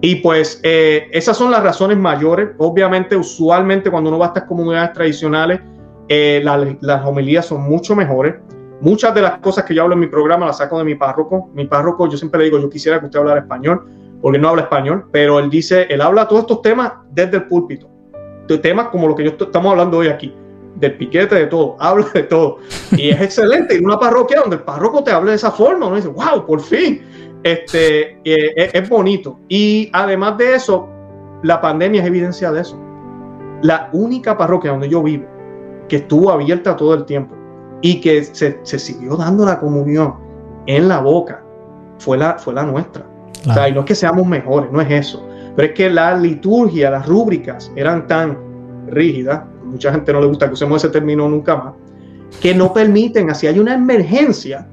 Y pues eh, esas son las razones mayores. Obviamente, usualmente cuando uno va a estas comunidades tradicionales, eh, las homilías son mucho mejores. Muchas de las cosas que yo hablo en mi programa las saco de mi párroco. Mi párroco, yo siempre le digo, yo quisiera que usted hablara español, porque no habla español, pero él dice, él habla todos estos temas desde el púlpito. De temas como lo que yo estamos hablando hoy aquí, del piquete, de todo, (laughs) habla de todo. Y es excelente ir una parroquia donde el párroco te hable de esa forma, uno dice, wow, por fin. Este, eh, es bonito. Y además de eso, la pandemia es evidencia de eso. La única parroquia donde yo vivo que estuvo abierta todo el tiempo y que se, siguió dando la comunión en la boca, fue la, fue la nuestra. O sea, y no es que seamos mejores, no es eso. Pero es que la liturgia, las rúbricas eran tan rígidas, mucha gente no le gusta que usemos ese término nunca más, que no permiten, así hay una emergencia,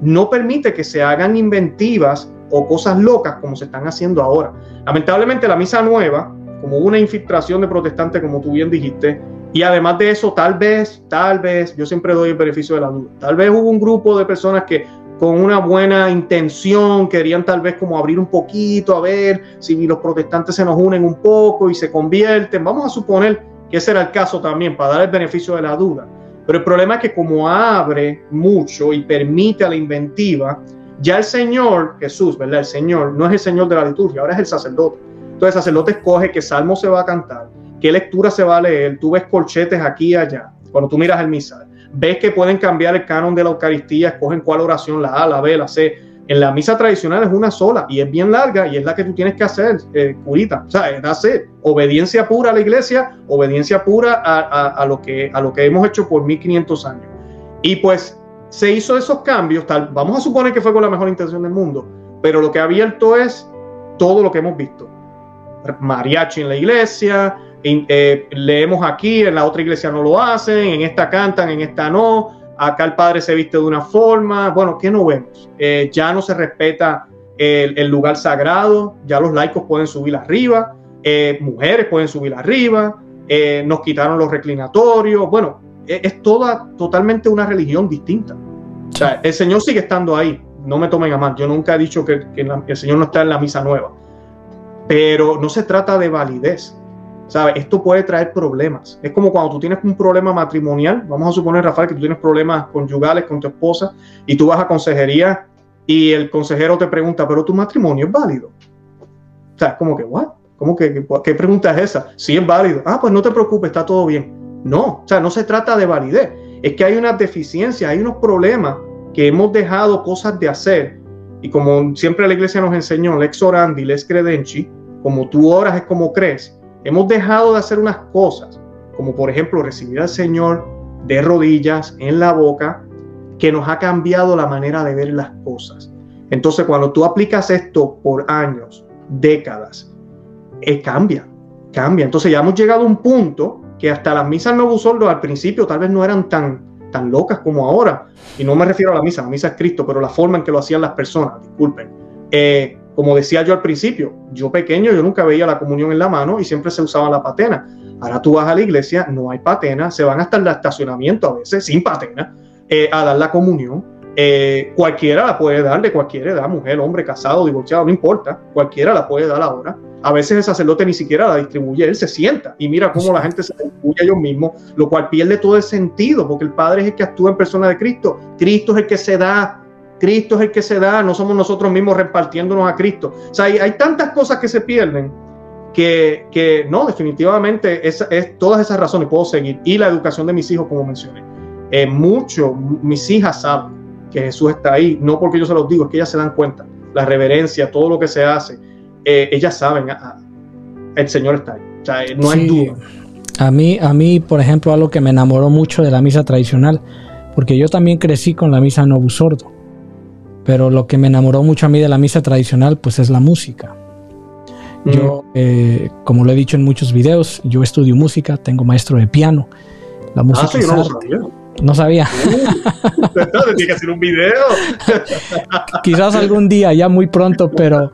no permite que se hagan inventivas o cosas locas como se están haciendo ahora. Lamentablemente la misa nueva, como una infiltración de protestantes, como tú bien dijiste, y además de eso, tal vez, tal vez, yo siempre doy el beneficio de la duda, tal vez hubo un grupo de personas que con una buena intención querían tal vez como abrir un poquito, a ver si los protestantes se nos unen un poco y se convierten. Vamos a suponer que ese era el caso también, para dar el beneficio de la duda. Pero el problema es que como abre mucho y permite a la inventiva, ya el Señor, Jesús, ¿verdad? El Señor no es el Señor de la liturgia, ahora es el sacerdote. Entonces el sacerdote escoge qué salmo se va a cantar, qué lectura se va a leer, tú ves colchetes aquí y allá, cuando tú miras el misal, ves que pueden cambiar el canon de la Eucaristía, escogen cuál oración, la A, la B, la C. En la misa tradicional es una sola y es bien larga y es la que tú tienes que hacer, eh, curita. O sea, es hacer obediencia pura a la iglesia, obediencia pura a, lo que, a lo que hemos hecho por 1500 años. Y pues se hizo esos cambios, tal, vamos a suponer que fue con la mejor intención del mundo, pero lo que ha abierto es todo lo que hemos visto. Mariachi en la iglesia, eh, leemos aquí, en la otra iglesia no lo hacen, en esta cantan, en esta no, acá el padre se viste de una forma, bueno, ¿qué no vemos? Eh, ya no se respeta el, lugar sagrado, ya los laicos pueden subir arriba, eh, mujeres pueden subir arriba, nos quitaron los reclinatorios, bueno, es, es toda totalmente una religión distinta. O sea, el Señor sigue estando ahí, no me tomen a mal, yo nunca he dicho que, el Señor no está en la misa nueva, pero no se trata de validez, ¿sabes? Esto puede traer problemas. Es como cuando tú tienes un problema matrimonial, vamos a suponer, Rafael, que tú tienes problemas conyugales con tu esposa y tú vas a consejería y el consejero te pregunta, pero tu matrimonio es válido. O sea, es como que, ¿what? ¿Cómo que, qué pregunta es esa? Si es válido. Ah, pues no te preocupes, está todo bien. No, o sea, no se trata de validez. Es que hay una deficiencia, hay unos problemas que hemos dejado cosas de hacer. Y como siempre la iglesia nos enseñó, lex orandi, lex credenci, como tú oras es como crees, hemos dejado de hacer unas cosas, como por ejemplo recibir al Señor de rodillas en la boca, que nos ha cambiado la manera de ver las cosas. Entonces, cuando tú aplicas esto por años, décadas, eh, cambia, cambia. Entonces ya hemos llegado a un punto que hasta las misas nuevo sordo al principio tal vez no eran tan, tan locas como ahora. Y no me refiero a la misa, la misa es Cristo, pero la forma en que lo hacían las personas, disculpen. Eh, como decía yo al principio, yo pequeño, yo nunca veía la comunión en la mano y siempre se usaba la patena. Ahora tú vas a la iglesia, no hay patena, se van hasta el estacionamiento a veces sin patena eh, a dar la comunión. cualquiera la puede dar de cualquier edad, mujer, hombre, casado, divorciado, no importa, cualquiera la puede dar ahora. A veces el sacerdote ni siquiera la distribuye, él se sienta y mira cómo la gente se distribuye a ellos mismos, lo cual pierde todo el sentido, porque el Padre es el que actúa en persona de Cristo. Cristo es el que se da, Cristo es el que se da, no somos nosotros mismos repartiéndonos a Cristo. O sea, hay, tantas cosas que se pierden que, que no, definitivamente es, es, todas esas razones puedo seguir. Y la educación de mis hijos, como mencioné. Eh, mucho, mis hijas saben que Jesús está ahí, no porque yo se los digo, es que ellas se dan cuenta, la reverencia, todo lo que se hace eh, ellas saben, ah, ah, el Señor está ahí. O sea, eh, no hay duda. A mí, a mí, por ejemplo, algo que me enamoró mucho de la misa tradicional, porque yo también crecí con la misa Novus Sordo, pero lo que me enamoró mucho a mí de la misa tradicional, pues es la música. Yo, eh, como lo he dicho en muchos videos, yo estudio música, tengo maestro de piano. La música ah, sí, no, sabía. no sabía. (laughs) tiene que hacer un video. (laughs) Quizás algún día, ya muy pronto, pero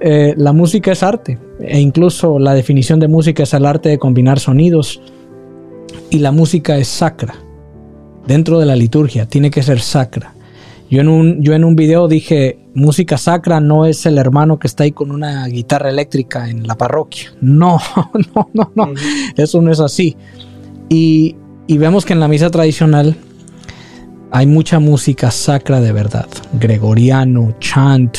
eh, la música es arte e incluso la definición de música es el arte de combinar sonidos y la música es sacra. Dentro de la liturgia tiene que ser sacra. Yo en un, yo en un video dije, música sacra no es el hermano que está ahí con una guitarra eléctrica en la parroquia. No, (laughs) no, no, no. Eso no es así. Y, y vemos que en la misa tradicional hay mucha música sacra de verdad. Gregoriano, chant.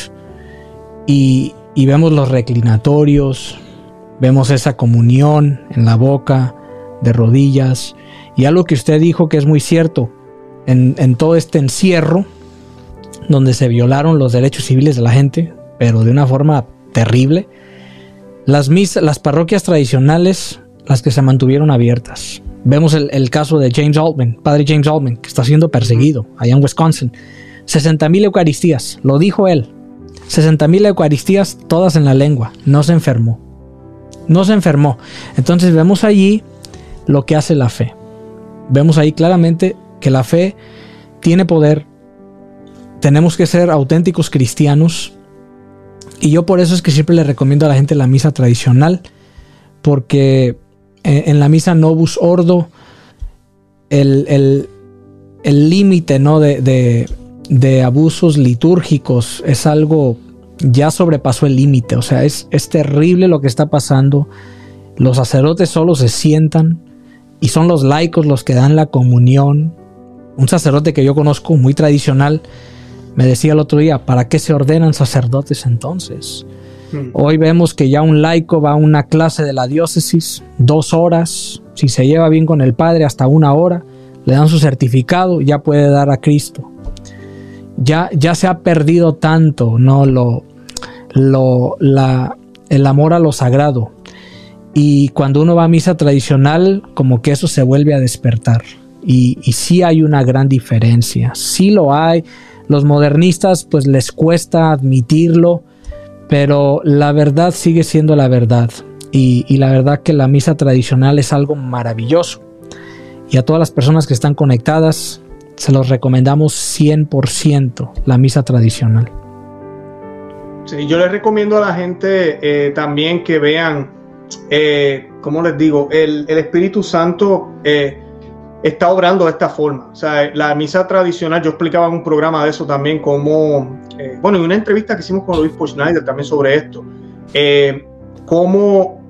Y, y vemos los reclinatorios, vemos esa comunión en la boca, de rodillas, y algo que usted dijo que es muy cierto, en, todo este encierro, donde se violaron los derechos civiles de la gente, pero de una forma terrible, las, las parroquias tradicionales, las que se mantuvieron abiertas. Vemos el, el, caso de James Altman, padre James Altman, que está siendo perseguido allá en Wisconsin. 60 mil Eucaristías, lo dijo él, 60.000 Eucaristías, todas en la lengua. No se enfermó. No se enfermó. Entonces vemos allí lo que hace la fe. Vemos ahí claramente que la fe tiene poder. Tenemos que ser auténticos cristianos. Y yo por eso es que siempre le recomiendo a la gente la misa tradicional. Porque eh, en la misa Novus Ordo, el límite ¿no? de, de abusos litúrgicos es algo ya sobrepasó el límite, o sea, es, es terrible lo que está pasando. Los sacerdotes solo se sientan y son los laicos los que dan la comunión. Un sacerdote que yo conozco muy tradicional me decía el otro día, ¿para qué se ordenan sacerdotes entonces? Hoy vemos que ya un laico va a una clase de la diócesis, dos horas, si se lleva bien con el padre, hasta una hora, le dan su certificado, ya puede dar a Cristo ya, ya se ha perdido tanto, ¿no? Lo, lo, la, el amor a lo sagrado. Y cuando uno va a misa tradicional, como que eso se vuelve a despertar. Y, y sí hay una gran diferencia, sí lo hay. Los modernistas pues les cuesta admitirlo, pero la verdad sigue siendo la verdad. Y, la verdad que la misa tradicional es algo maravilloso. Y a todas las personas que están conectadas, se los recomendamos 100% la misa tradicional. Sí, yo les recomiendo a la gente eh, también que vean, eh, como les digo, el, Espíritu Santo, eh, está obrando de esta forma. O sea, la misa tradicional, yo explicaba en un programa de eso también, como, eh, bueno, en una entrevista que hicimos con obispo Schneider también sobre esto, eh, cómo,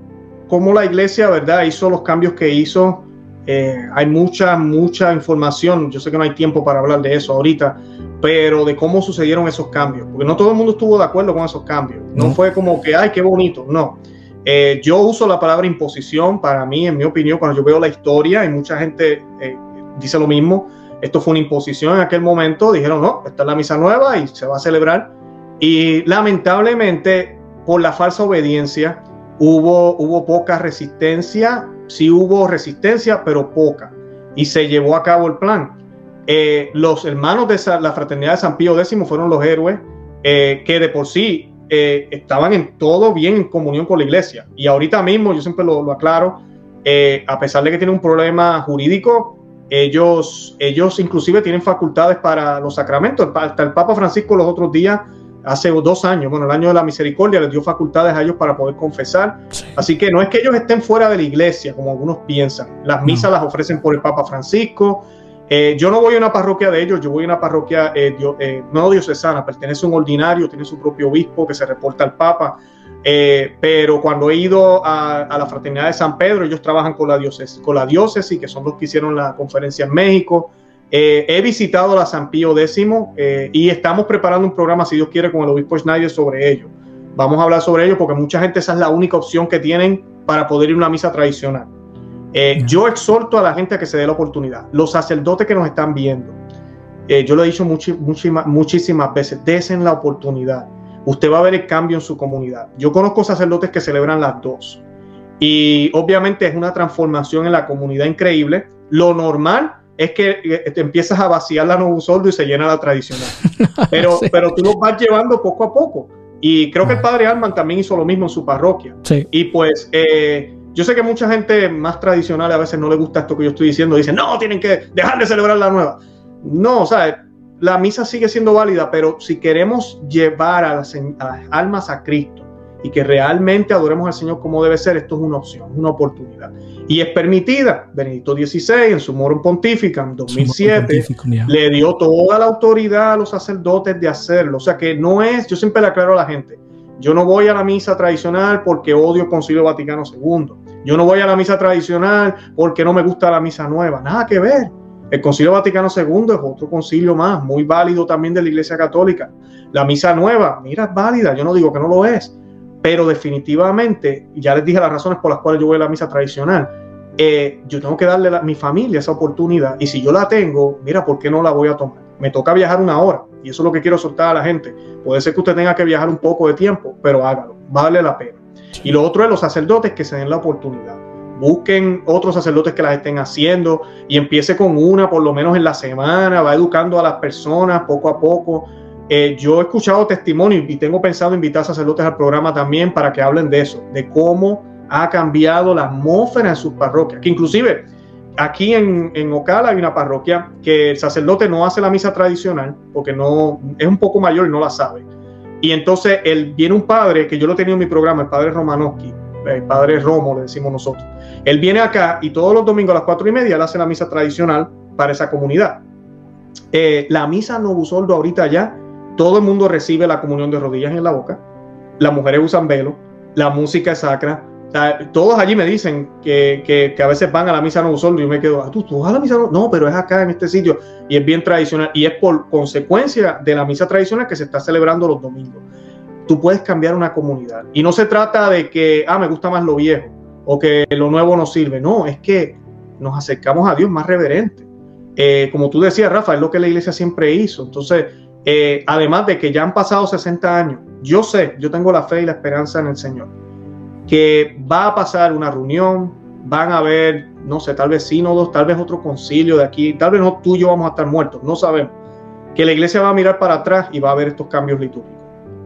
cómo, la iglesia, ¿verdad?, hizo los cambios que hizo. Eh, hay mucha, mucha información, yo sé que no hay tiempo para hablar de eso ahorita, pero de cómo sucedieron esos cambios, porque no todo el mundo estuvo de acuerdo con esos cambios. No, no fue como que, ay, qué bonito, no. Eh, yo uso la palabra imposición para mí, en mi opinión, cuando yo veo la historia y mucha gente eh, dice lo mismo, esto fue una imposición en aquel momento, dijeron, no, esta es la misa nueva y se va a celebrar. Y lamentablemente, por la falsa obediencia, hubo, hubo poca resistencia, sí hubo resistencia, pero poca. Y se llevó a cabo el plan. Eh, los hermanos de la fraternidad de San Pío X fueron los héroes que de por sí eh, estaban en todo bien en comunión con la iglesia. Y ahorita mismo, yo siempre lo, aclaro, eh, a pesar de que tiene un problema jurídico, ellos, ellos inclusive tienen facultades para los sacramentos. Hasta el Papa Francisco los otros días, hace dos años, bueno, el año de la misericordia, les dio facultades a ellos para poder confesar. Así que no es que ellos estén fuera de la iglesia, como algunos piensan. Las misas las ofrecen por el Papa Francisco, eh, yo no voy a una parroquia de ellos, yo voy a una parroquia eh, eh, no diocesana, pertenece a un ordinario, tiene su propio obispo que se reporta al Papa. pero cuando he ido a, la Fraternidad de San Pedro, ellos trabajan con la, diócesis, con la diócesis, que son los que hicieron la conferencia en México. he visitado la San Pío X y estamos preparando un programa, si Dios quiere, con el obispo Schneider sobre ello. Vamos a hablar sobre ello porque mucha gente esa es la única opción que tienen para poder ir a una misa tradicional. Eh, yo exhorto a la gente a que se dé la oportunidad. Los sacerdotes que nos están viendo, eh, yo lo he dicho muchísimas veces, desen la oportunidad. Usted va a ver el cambio en su comunidad. Yo conozco sacerdotes que celebran las dos. Y obviamente es una transformación en la comunidad increíble. Lo normal es que eh, te empiezas a vaciar la nuevo soldo y se llena la tradicional. (laughs) Pero, pero tú lo vas llevando poco a poco. Y creo que el padre Alman también hizo lo mismo en su parroquia. Y pues yo sé que mucha gente más tradicional a veces no le gusta esto que yo estoy diciendo. Dicen, no, tienen que dejar de celebrar la nueva. No, o sea, la misa sigue siendo válida, pero si queremos llevar a las, almas a Cristo y que realmente adoremos al Señor como debe ser, esto es una opción, una oportunidad. Y es permitida. Benedicto XVI, en su Morum Pontifica, en 2007, le dio toda la autoridad a los sacerdotes de hacerlo. O sea que no es, yo siempre le aclaro a la gente, yo no voy a la misa tradicional porque odio el Concilio Vaticano II. Yo no voy a la misa tradicional porque no me gusta la misa nueva. Nada que ver. El Concilio Vaticano II es otro concilio más, muy válido también de la Iglesia Católica. La misa nueva, mira, es válida. Yo no digo que no lo es, pero definitivamente, ya les dije las razones por las cuales yo voy a la misa tradicional. Eh, yo tengo que darle a mi familia esa oportunidad y si yo la tengo, mira, ¿por qué no la voy a tomar? Me toca viajar una hora y eso es lo que quiero soltar a la gente. Puede ser que usted tenga que viajar un poco de tiempo, pero hágalo, vale la pena. Y lo otro es los sacerdotes que se den la oportunidad. Busquen otros sacerdotes que las estén haciendo y empiece con una por lo menos en la semana, va educando a las personas poco a poco. Eh, yo he escuchado testimonios y tengo pensado invitar sacerdotes al programa también para que hablen de eso, de cómo ha cambiado la atmósfera en sus parroquias, que inclusive aquí en, en, Ocala hay una parroquia que el sacerdote no hace la misa tradicional porque no es un poco mayor y no la sabe. Y entonces él, viene un padre que yo lo tenía en mi programa, el padre Romanowski, el padre Romo, le decimos nosotros. Él viene acá y todos los domingos a las cuatro y media él hace la misa tradicional para esa comunidad. Eh, la misa no Novusoldo ahorita ya, todo el mundo recibe la comunión de rodillas en la boca, las mujeres usan velo, la música es sacra, todos allí me dicen que, a veces van a la misa no solo y yo me quedo, ah, ¿tú, tú vas a la misa no? No, pero es acá en este sitio y es bien tradicional y es por consecuencia de la misa tradicional que se está celebrando los domingos. Tú puedes cambiar una comunidad y no se trata de que, ah, me gusta más lo viejo o que lo nuevo no sirve. No, es que nos acercamos a Dios más reverente. Eh, como tú decías, Rafa, es lo que la iglesia siempre hizo. Entonces, eh, además de que ya han pasado 60 años, yo sé, yo tengo la fe y la esperanza en el Señor que va a pasar una reunión, van a haber, no sé, tal vez sínodos, tal vez otro concilio de aquí, tal vez no tú y yo vamos a estar muertos, no sabemos. Que la iglesia va a mirar para atrás y va a ver estos cambios litúrgicos.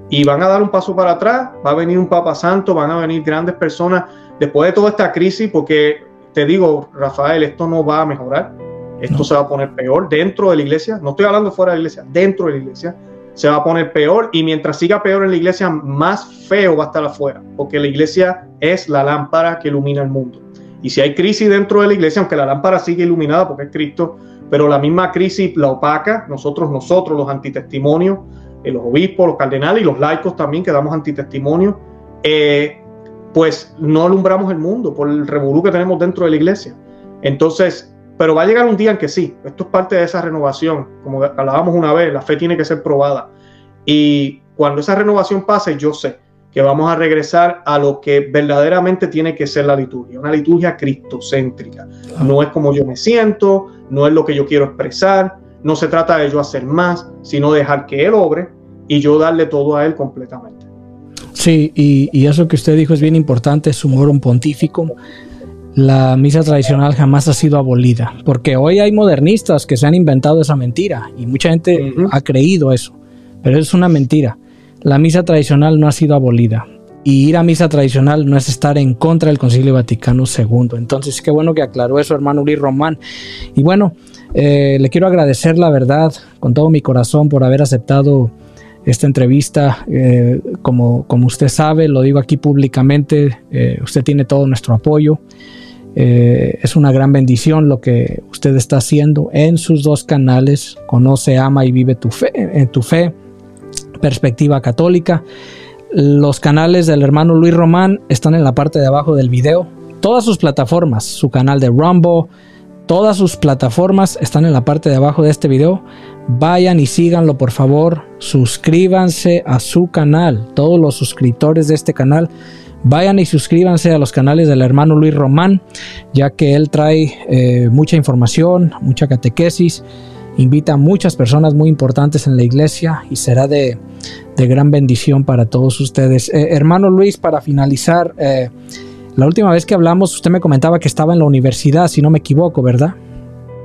Y van a dar un paso para atrás, va a venir un Papa Santo, van a venir grandes personas después de toda esta crisis, porque te digo, Rafael, esto no va a mejorar, esto se va a poner peor dentro de la iglesia, no estoy hablando fuera de la iglesia, dentro de la iglesia se va a poner peor y mientras siga peor en la iglesia, más feo va a estar afuera, porque la iglesia es la lámpara que ilumina el mundo. Y si hay crisis dentro de la iglesia, aunque la lámpara sigue iluminada porque es Cristo, pero la misma crisis la opaca, nosotros, nosotros, los antitestimonios, eh, los obispos, los cardenales y los laicos también que damos antitestimonio, eh, pues no alumbramos el mundo por el revolú que tenemos dentro de la iglesia. Entonces, pero va a llegar un día en que sí, esto es parte de esa renovación, como hablábamos una vez, la fe tiene que ser probada. Y cuando esa renovación pase, yo sé que vamos a regresar a lo que verdaderamente tiene que ser la liturgia, una liturgia cristocéntrica. No es como yo me siento, no es lo que yo quiero expresar, no se trata de yo hacer más, sino dejar que Él obre y yo darle todo a Él completamente. Sí, y, eso que usted dijo es bien importante, oro pontífico. La misa tradicional jamás ha sido abolida, porque hoy hay modernistas que se han inventado esa mentira y mucha gente ha creído eso, pero es una mentira. La misa tradicional no ha sido abolida y ir a misa tradicional no es estar en contra del Concilio Vaticano II. Entonces, qué bueno que aclaró eso, hermano Luis Román. Y bueno, eh, le quiero agradecer la verdad con todo mi corazón por haber aceptado esta entrevista. Eh, como, como usted sabe, lo digo aquí públicamente, eh, usted tiene todo nuestro apoyo. Es una gran bendición lo que usted está haciendo en sus dos canales, Conoce, Ama y Vive tu Fe, en tu Fe, Perspectiva Católica. Los canales del hermano Luis Román están en la parte de abajo del video. Todas sus plataformas, su canal de Rumble, Todas sus plataformas están en la parte de abajo de este video. Vayan y síganlo por favor. Suscríbanse a su canal. Todos los suscriptores de este canal. Vayan y suscríbanse a los canales del hermano Luis Román, ya que él trae eh, mucha información, mucha catequesis, invita a muchas personas muy importantes en la iglesia y será de, gran bendición para todos ustedes. Eh, hermano Luis, para finalizar, eh, la última vez que hablamos, usted me comentaba que estaba en la universidad, si no me equivoco, ¿verdad?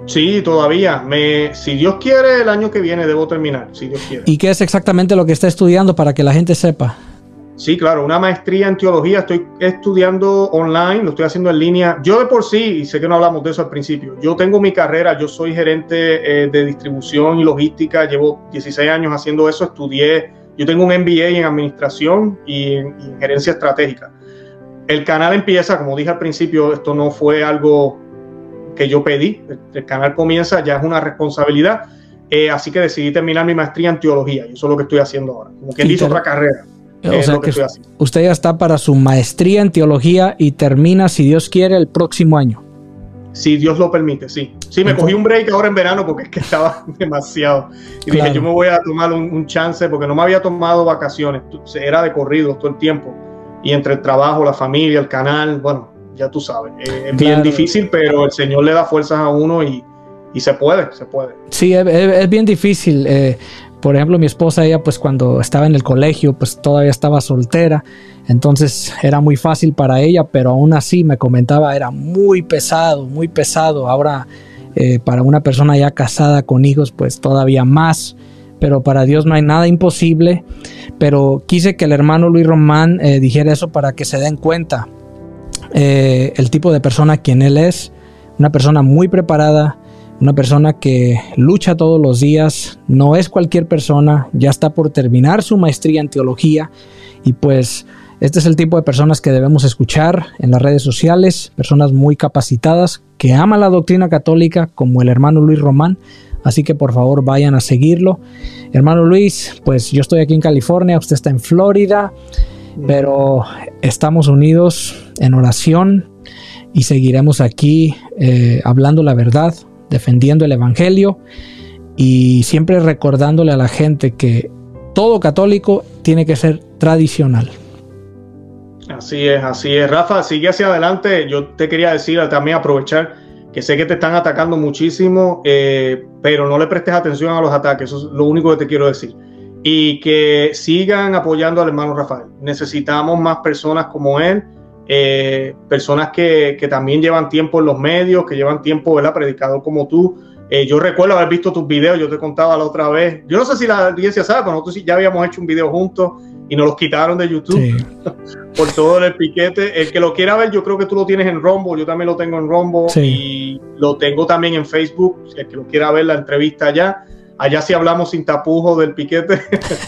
Sí, todavía. Me, si Dios quiere, el año que viene debo terminar, si Dios quiere. ¿Y qué es exactamente lo que está estudiando para que la gente sepa? Sí, claro, una maestría en teología. Estoy estudiando online, lo estoy haciendo en línea. Yo de por sí, y sé que no hablamos de eso al principio, yo tengo mi carrera, yo soy gerente eh, de distribución y logística, llevo 16 años haciendo eso, estudié, yo tengo un MBA en administración y en gerencia estratégica el canal empieza, como dije al principio, esto no fue algo que yo pedí, el, canal comienza, ya es una responsabilidad, eh, así que decidí terminar mi maestría en teología y eso es lo que estoy haciendo ahora, como que hizo otra carrera. O sea que, usted ya está para su maestría en teología y termina, si Dios quiere, el próximo año. Si Dios lo permite, sí. Sí, me cogí un break ahora en verano porque es que estaba (laughs) demasiado. Y dije, yo me voy a tomar un, chance porque no me había tomado vacaciones, era de corrido todo el tiempo y entre el trabajo, la familia, el canal, bueno, ya tú sabes, es bien difícil, pero el Señor le da fuerzas a uno y, se puede, se puede. Sí, es, bien difícil. Eh, por ejemplo, mi esposa, ella pues cuando estaba en el colegio, pues todavía estaba soltera, entonces era muy fácil para ella, pero aún así me comentaba, era muy pesado, muy pesado. Ahora, eh, para una persona ya casada con hijos, pues todavía más pero para Dios no hay nada imposible. Pero quise que el hermano Luis Román eh, dijera eso para que se den cuenta eh, el tipo de persona quien él es, una persona muy preparada, una persona que lucha todos los días, no es cualquier persona, ya está por terminar su maestría en teología y pues este es el tipo de personas que debemos escuchar en las redes sociales, personas muy capacitadas que aman la doctrina católica como el hermano Luis Román. Así que por favor vayan a seguirlo. Hermano Luis, pues yo estoy aquí en California, usted está en Florida, pero estamos unidos en oración y seguiremos aquí eh, hablando la verdad, defendiendo el Evangelio y siempre recordándole a la gente que todo católico tiene que ser tradicional. Así es, así es. Rafa, sigue hacia adelante. Yo te quería decir también aprovechar que sé que te están atacando muchísimo, eh, pero no le prestes atención a los ataques, eso es lo único que te quiero decir. Y que sigan apoyando al hermano Rafael. Necesitamos más personas como él, eh, personas que, que, también llevan tiempo en los medios, que llevan tiempo, ¿verdad? Predicador como tú. Eh, yo recuerdo haber visto tus videos, yo te contaba la otra vez. Yo no sé si la audiencia sabe, pero nosotros ya habíamos hecho un video juntos y nos los quitaron de YouTube (laughs) por todo el piquete. El que lo quiera ver, yo creo que tú lo tienes en Rombo, yo también lo tengo en Rombo y lo tengo también en Facebook. El que lo quiera ver la entrevista allá, allá sí hablamos sin tapujos del piquete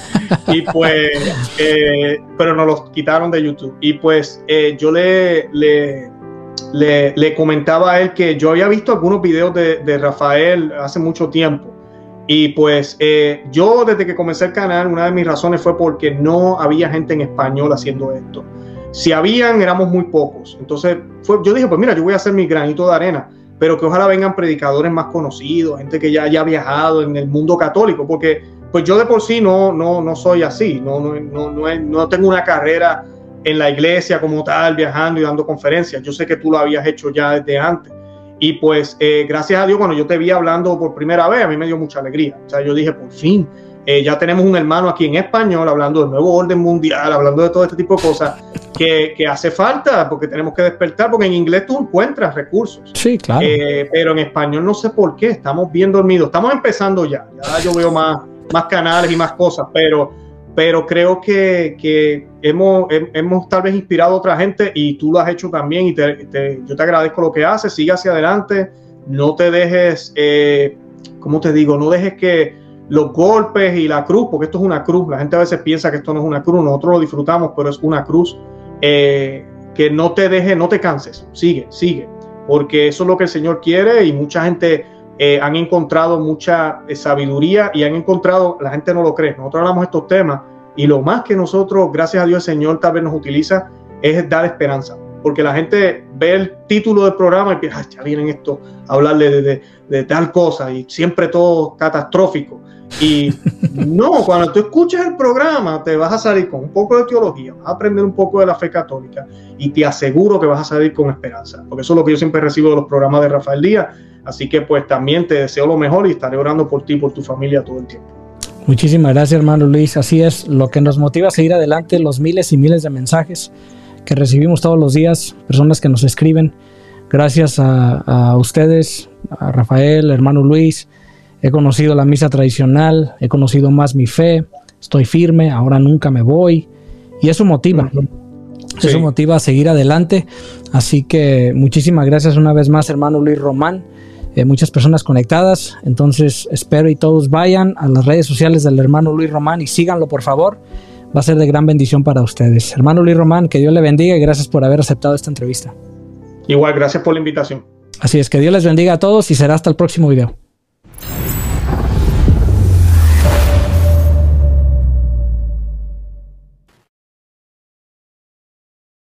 (laughs) y pues, eh, pero nos los quitaron de YouTube. Y pues eh, yo le, le, le, comentaba a él que yo había visto algunos videos de, Rafael hace mucho tiempo. Y pues eh, yo desde que comencé el canal, una de mis razones fue porque no había gente en español haciendo esto. Si habían, éramos muy pocos. Entonces fue, yo dije, pues mira, yo voy a hacer mi granito de arena, pero que ojalá vengan predicadores más conocidos, gente que ya haya viajado en el mundo católico, porque pues yo de por sí no, no, no soy así, no, no, no, no, tengo una carrera en la iglesia como tal, viajando y dando conferencias. Yo sé que tú lo habías hecho ya desde antes. Y pues eh, gracias a Dios, cuando yo te vi hablando por primera vez, a mí me dio mucha alegría. O sea, yo dije, por fin, eh, ya tenemos un hermano aquí en español hablando del nuevo orden mundial, hablando de todo este tipo de cosas que, que hace falta porque tenemos que despertar, porque en inglés tú encuentras recursos. Sí, claro. Eh, pero en español no sé por qué, estamos bien dormidos. Estamos empezando ya, ya yo veo más, más canales y más cosas, pero pero creo que, hemos, hemos, tal vez inspirado a otra gente y tú lo has hecho también y yo te agradezco lo que haces, sigue hacia adelante, no te dejes, eh, ¿cómo te digo? No dejes que los golpes y la cruz, porque esto es una cruz, la gente a veces piensa que esto no es una cruz, nosotros lo disfrutamos, pero es una cruz, eh, que no te dejes, no te canses, sigue, sigue, porque eso es lo que el Señor quiere y mucha gente eh, han encontrado mucha eh, sabiduría y han encontrado, la gente no lo cree, nosotros hablamos estos temas y lo más que nosotros, gracias a Dios, el Señor tal vez nos utiliza es dar esperanza, porque la gente ve el título del programa y piensa, ya vienen esto a hablar de, de, tal cosa y siempre todo catastrófico. Y no, cuando tú escuchas el programa, te vas a salir con un poco de teología, vas a aprender un poco de la fe católica y te aseguro que vas a salir con esperanza, porque eso es lo que yo siempre recibo de los programas de Rafael Díaz Así que pues también te deseo lo mejor y estaré orando por ti, por tu familia todo el tiempo. Muchísimas gracias hermano Luis. Así es, lo que nos motiva a seguir adelante, los miles y miles de mensajes que recibimos todos los días, personas que nos escriben. Gracias a, ustedes, a Rafael, hermano Luis. He conocido la misa tradicional, he conocido más mi fe, estoy firme, ahora nunca me voy. Y eso motiva. Eso motiva a seguir adelante. Así que muchísimas gracias una vez más, hermano Luis Román. Eh, muchas personas conectadas. Entonces espero y todos vayan a las redes sociales del hermano Luis Román y síganlo por favor. Va a ser de gran bendición para ustedes. Hermano Luis Román, que Dios le bendiga y gracias por haber aceptado esta entrevista. Igual, gracias por la invitación. Así es, que Dios les bendiga a todos y será hasta el próximo video.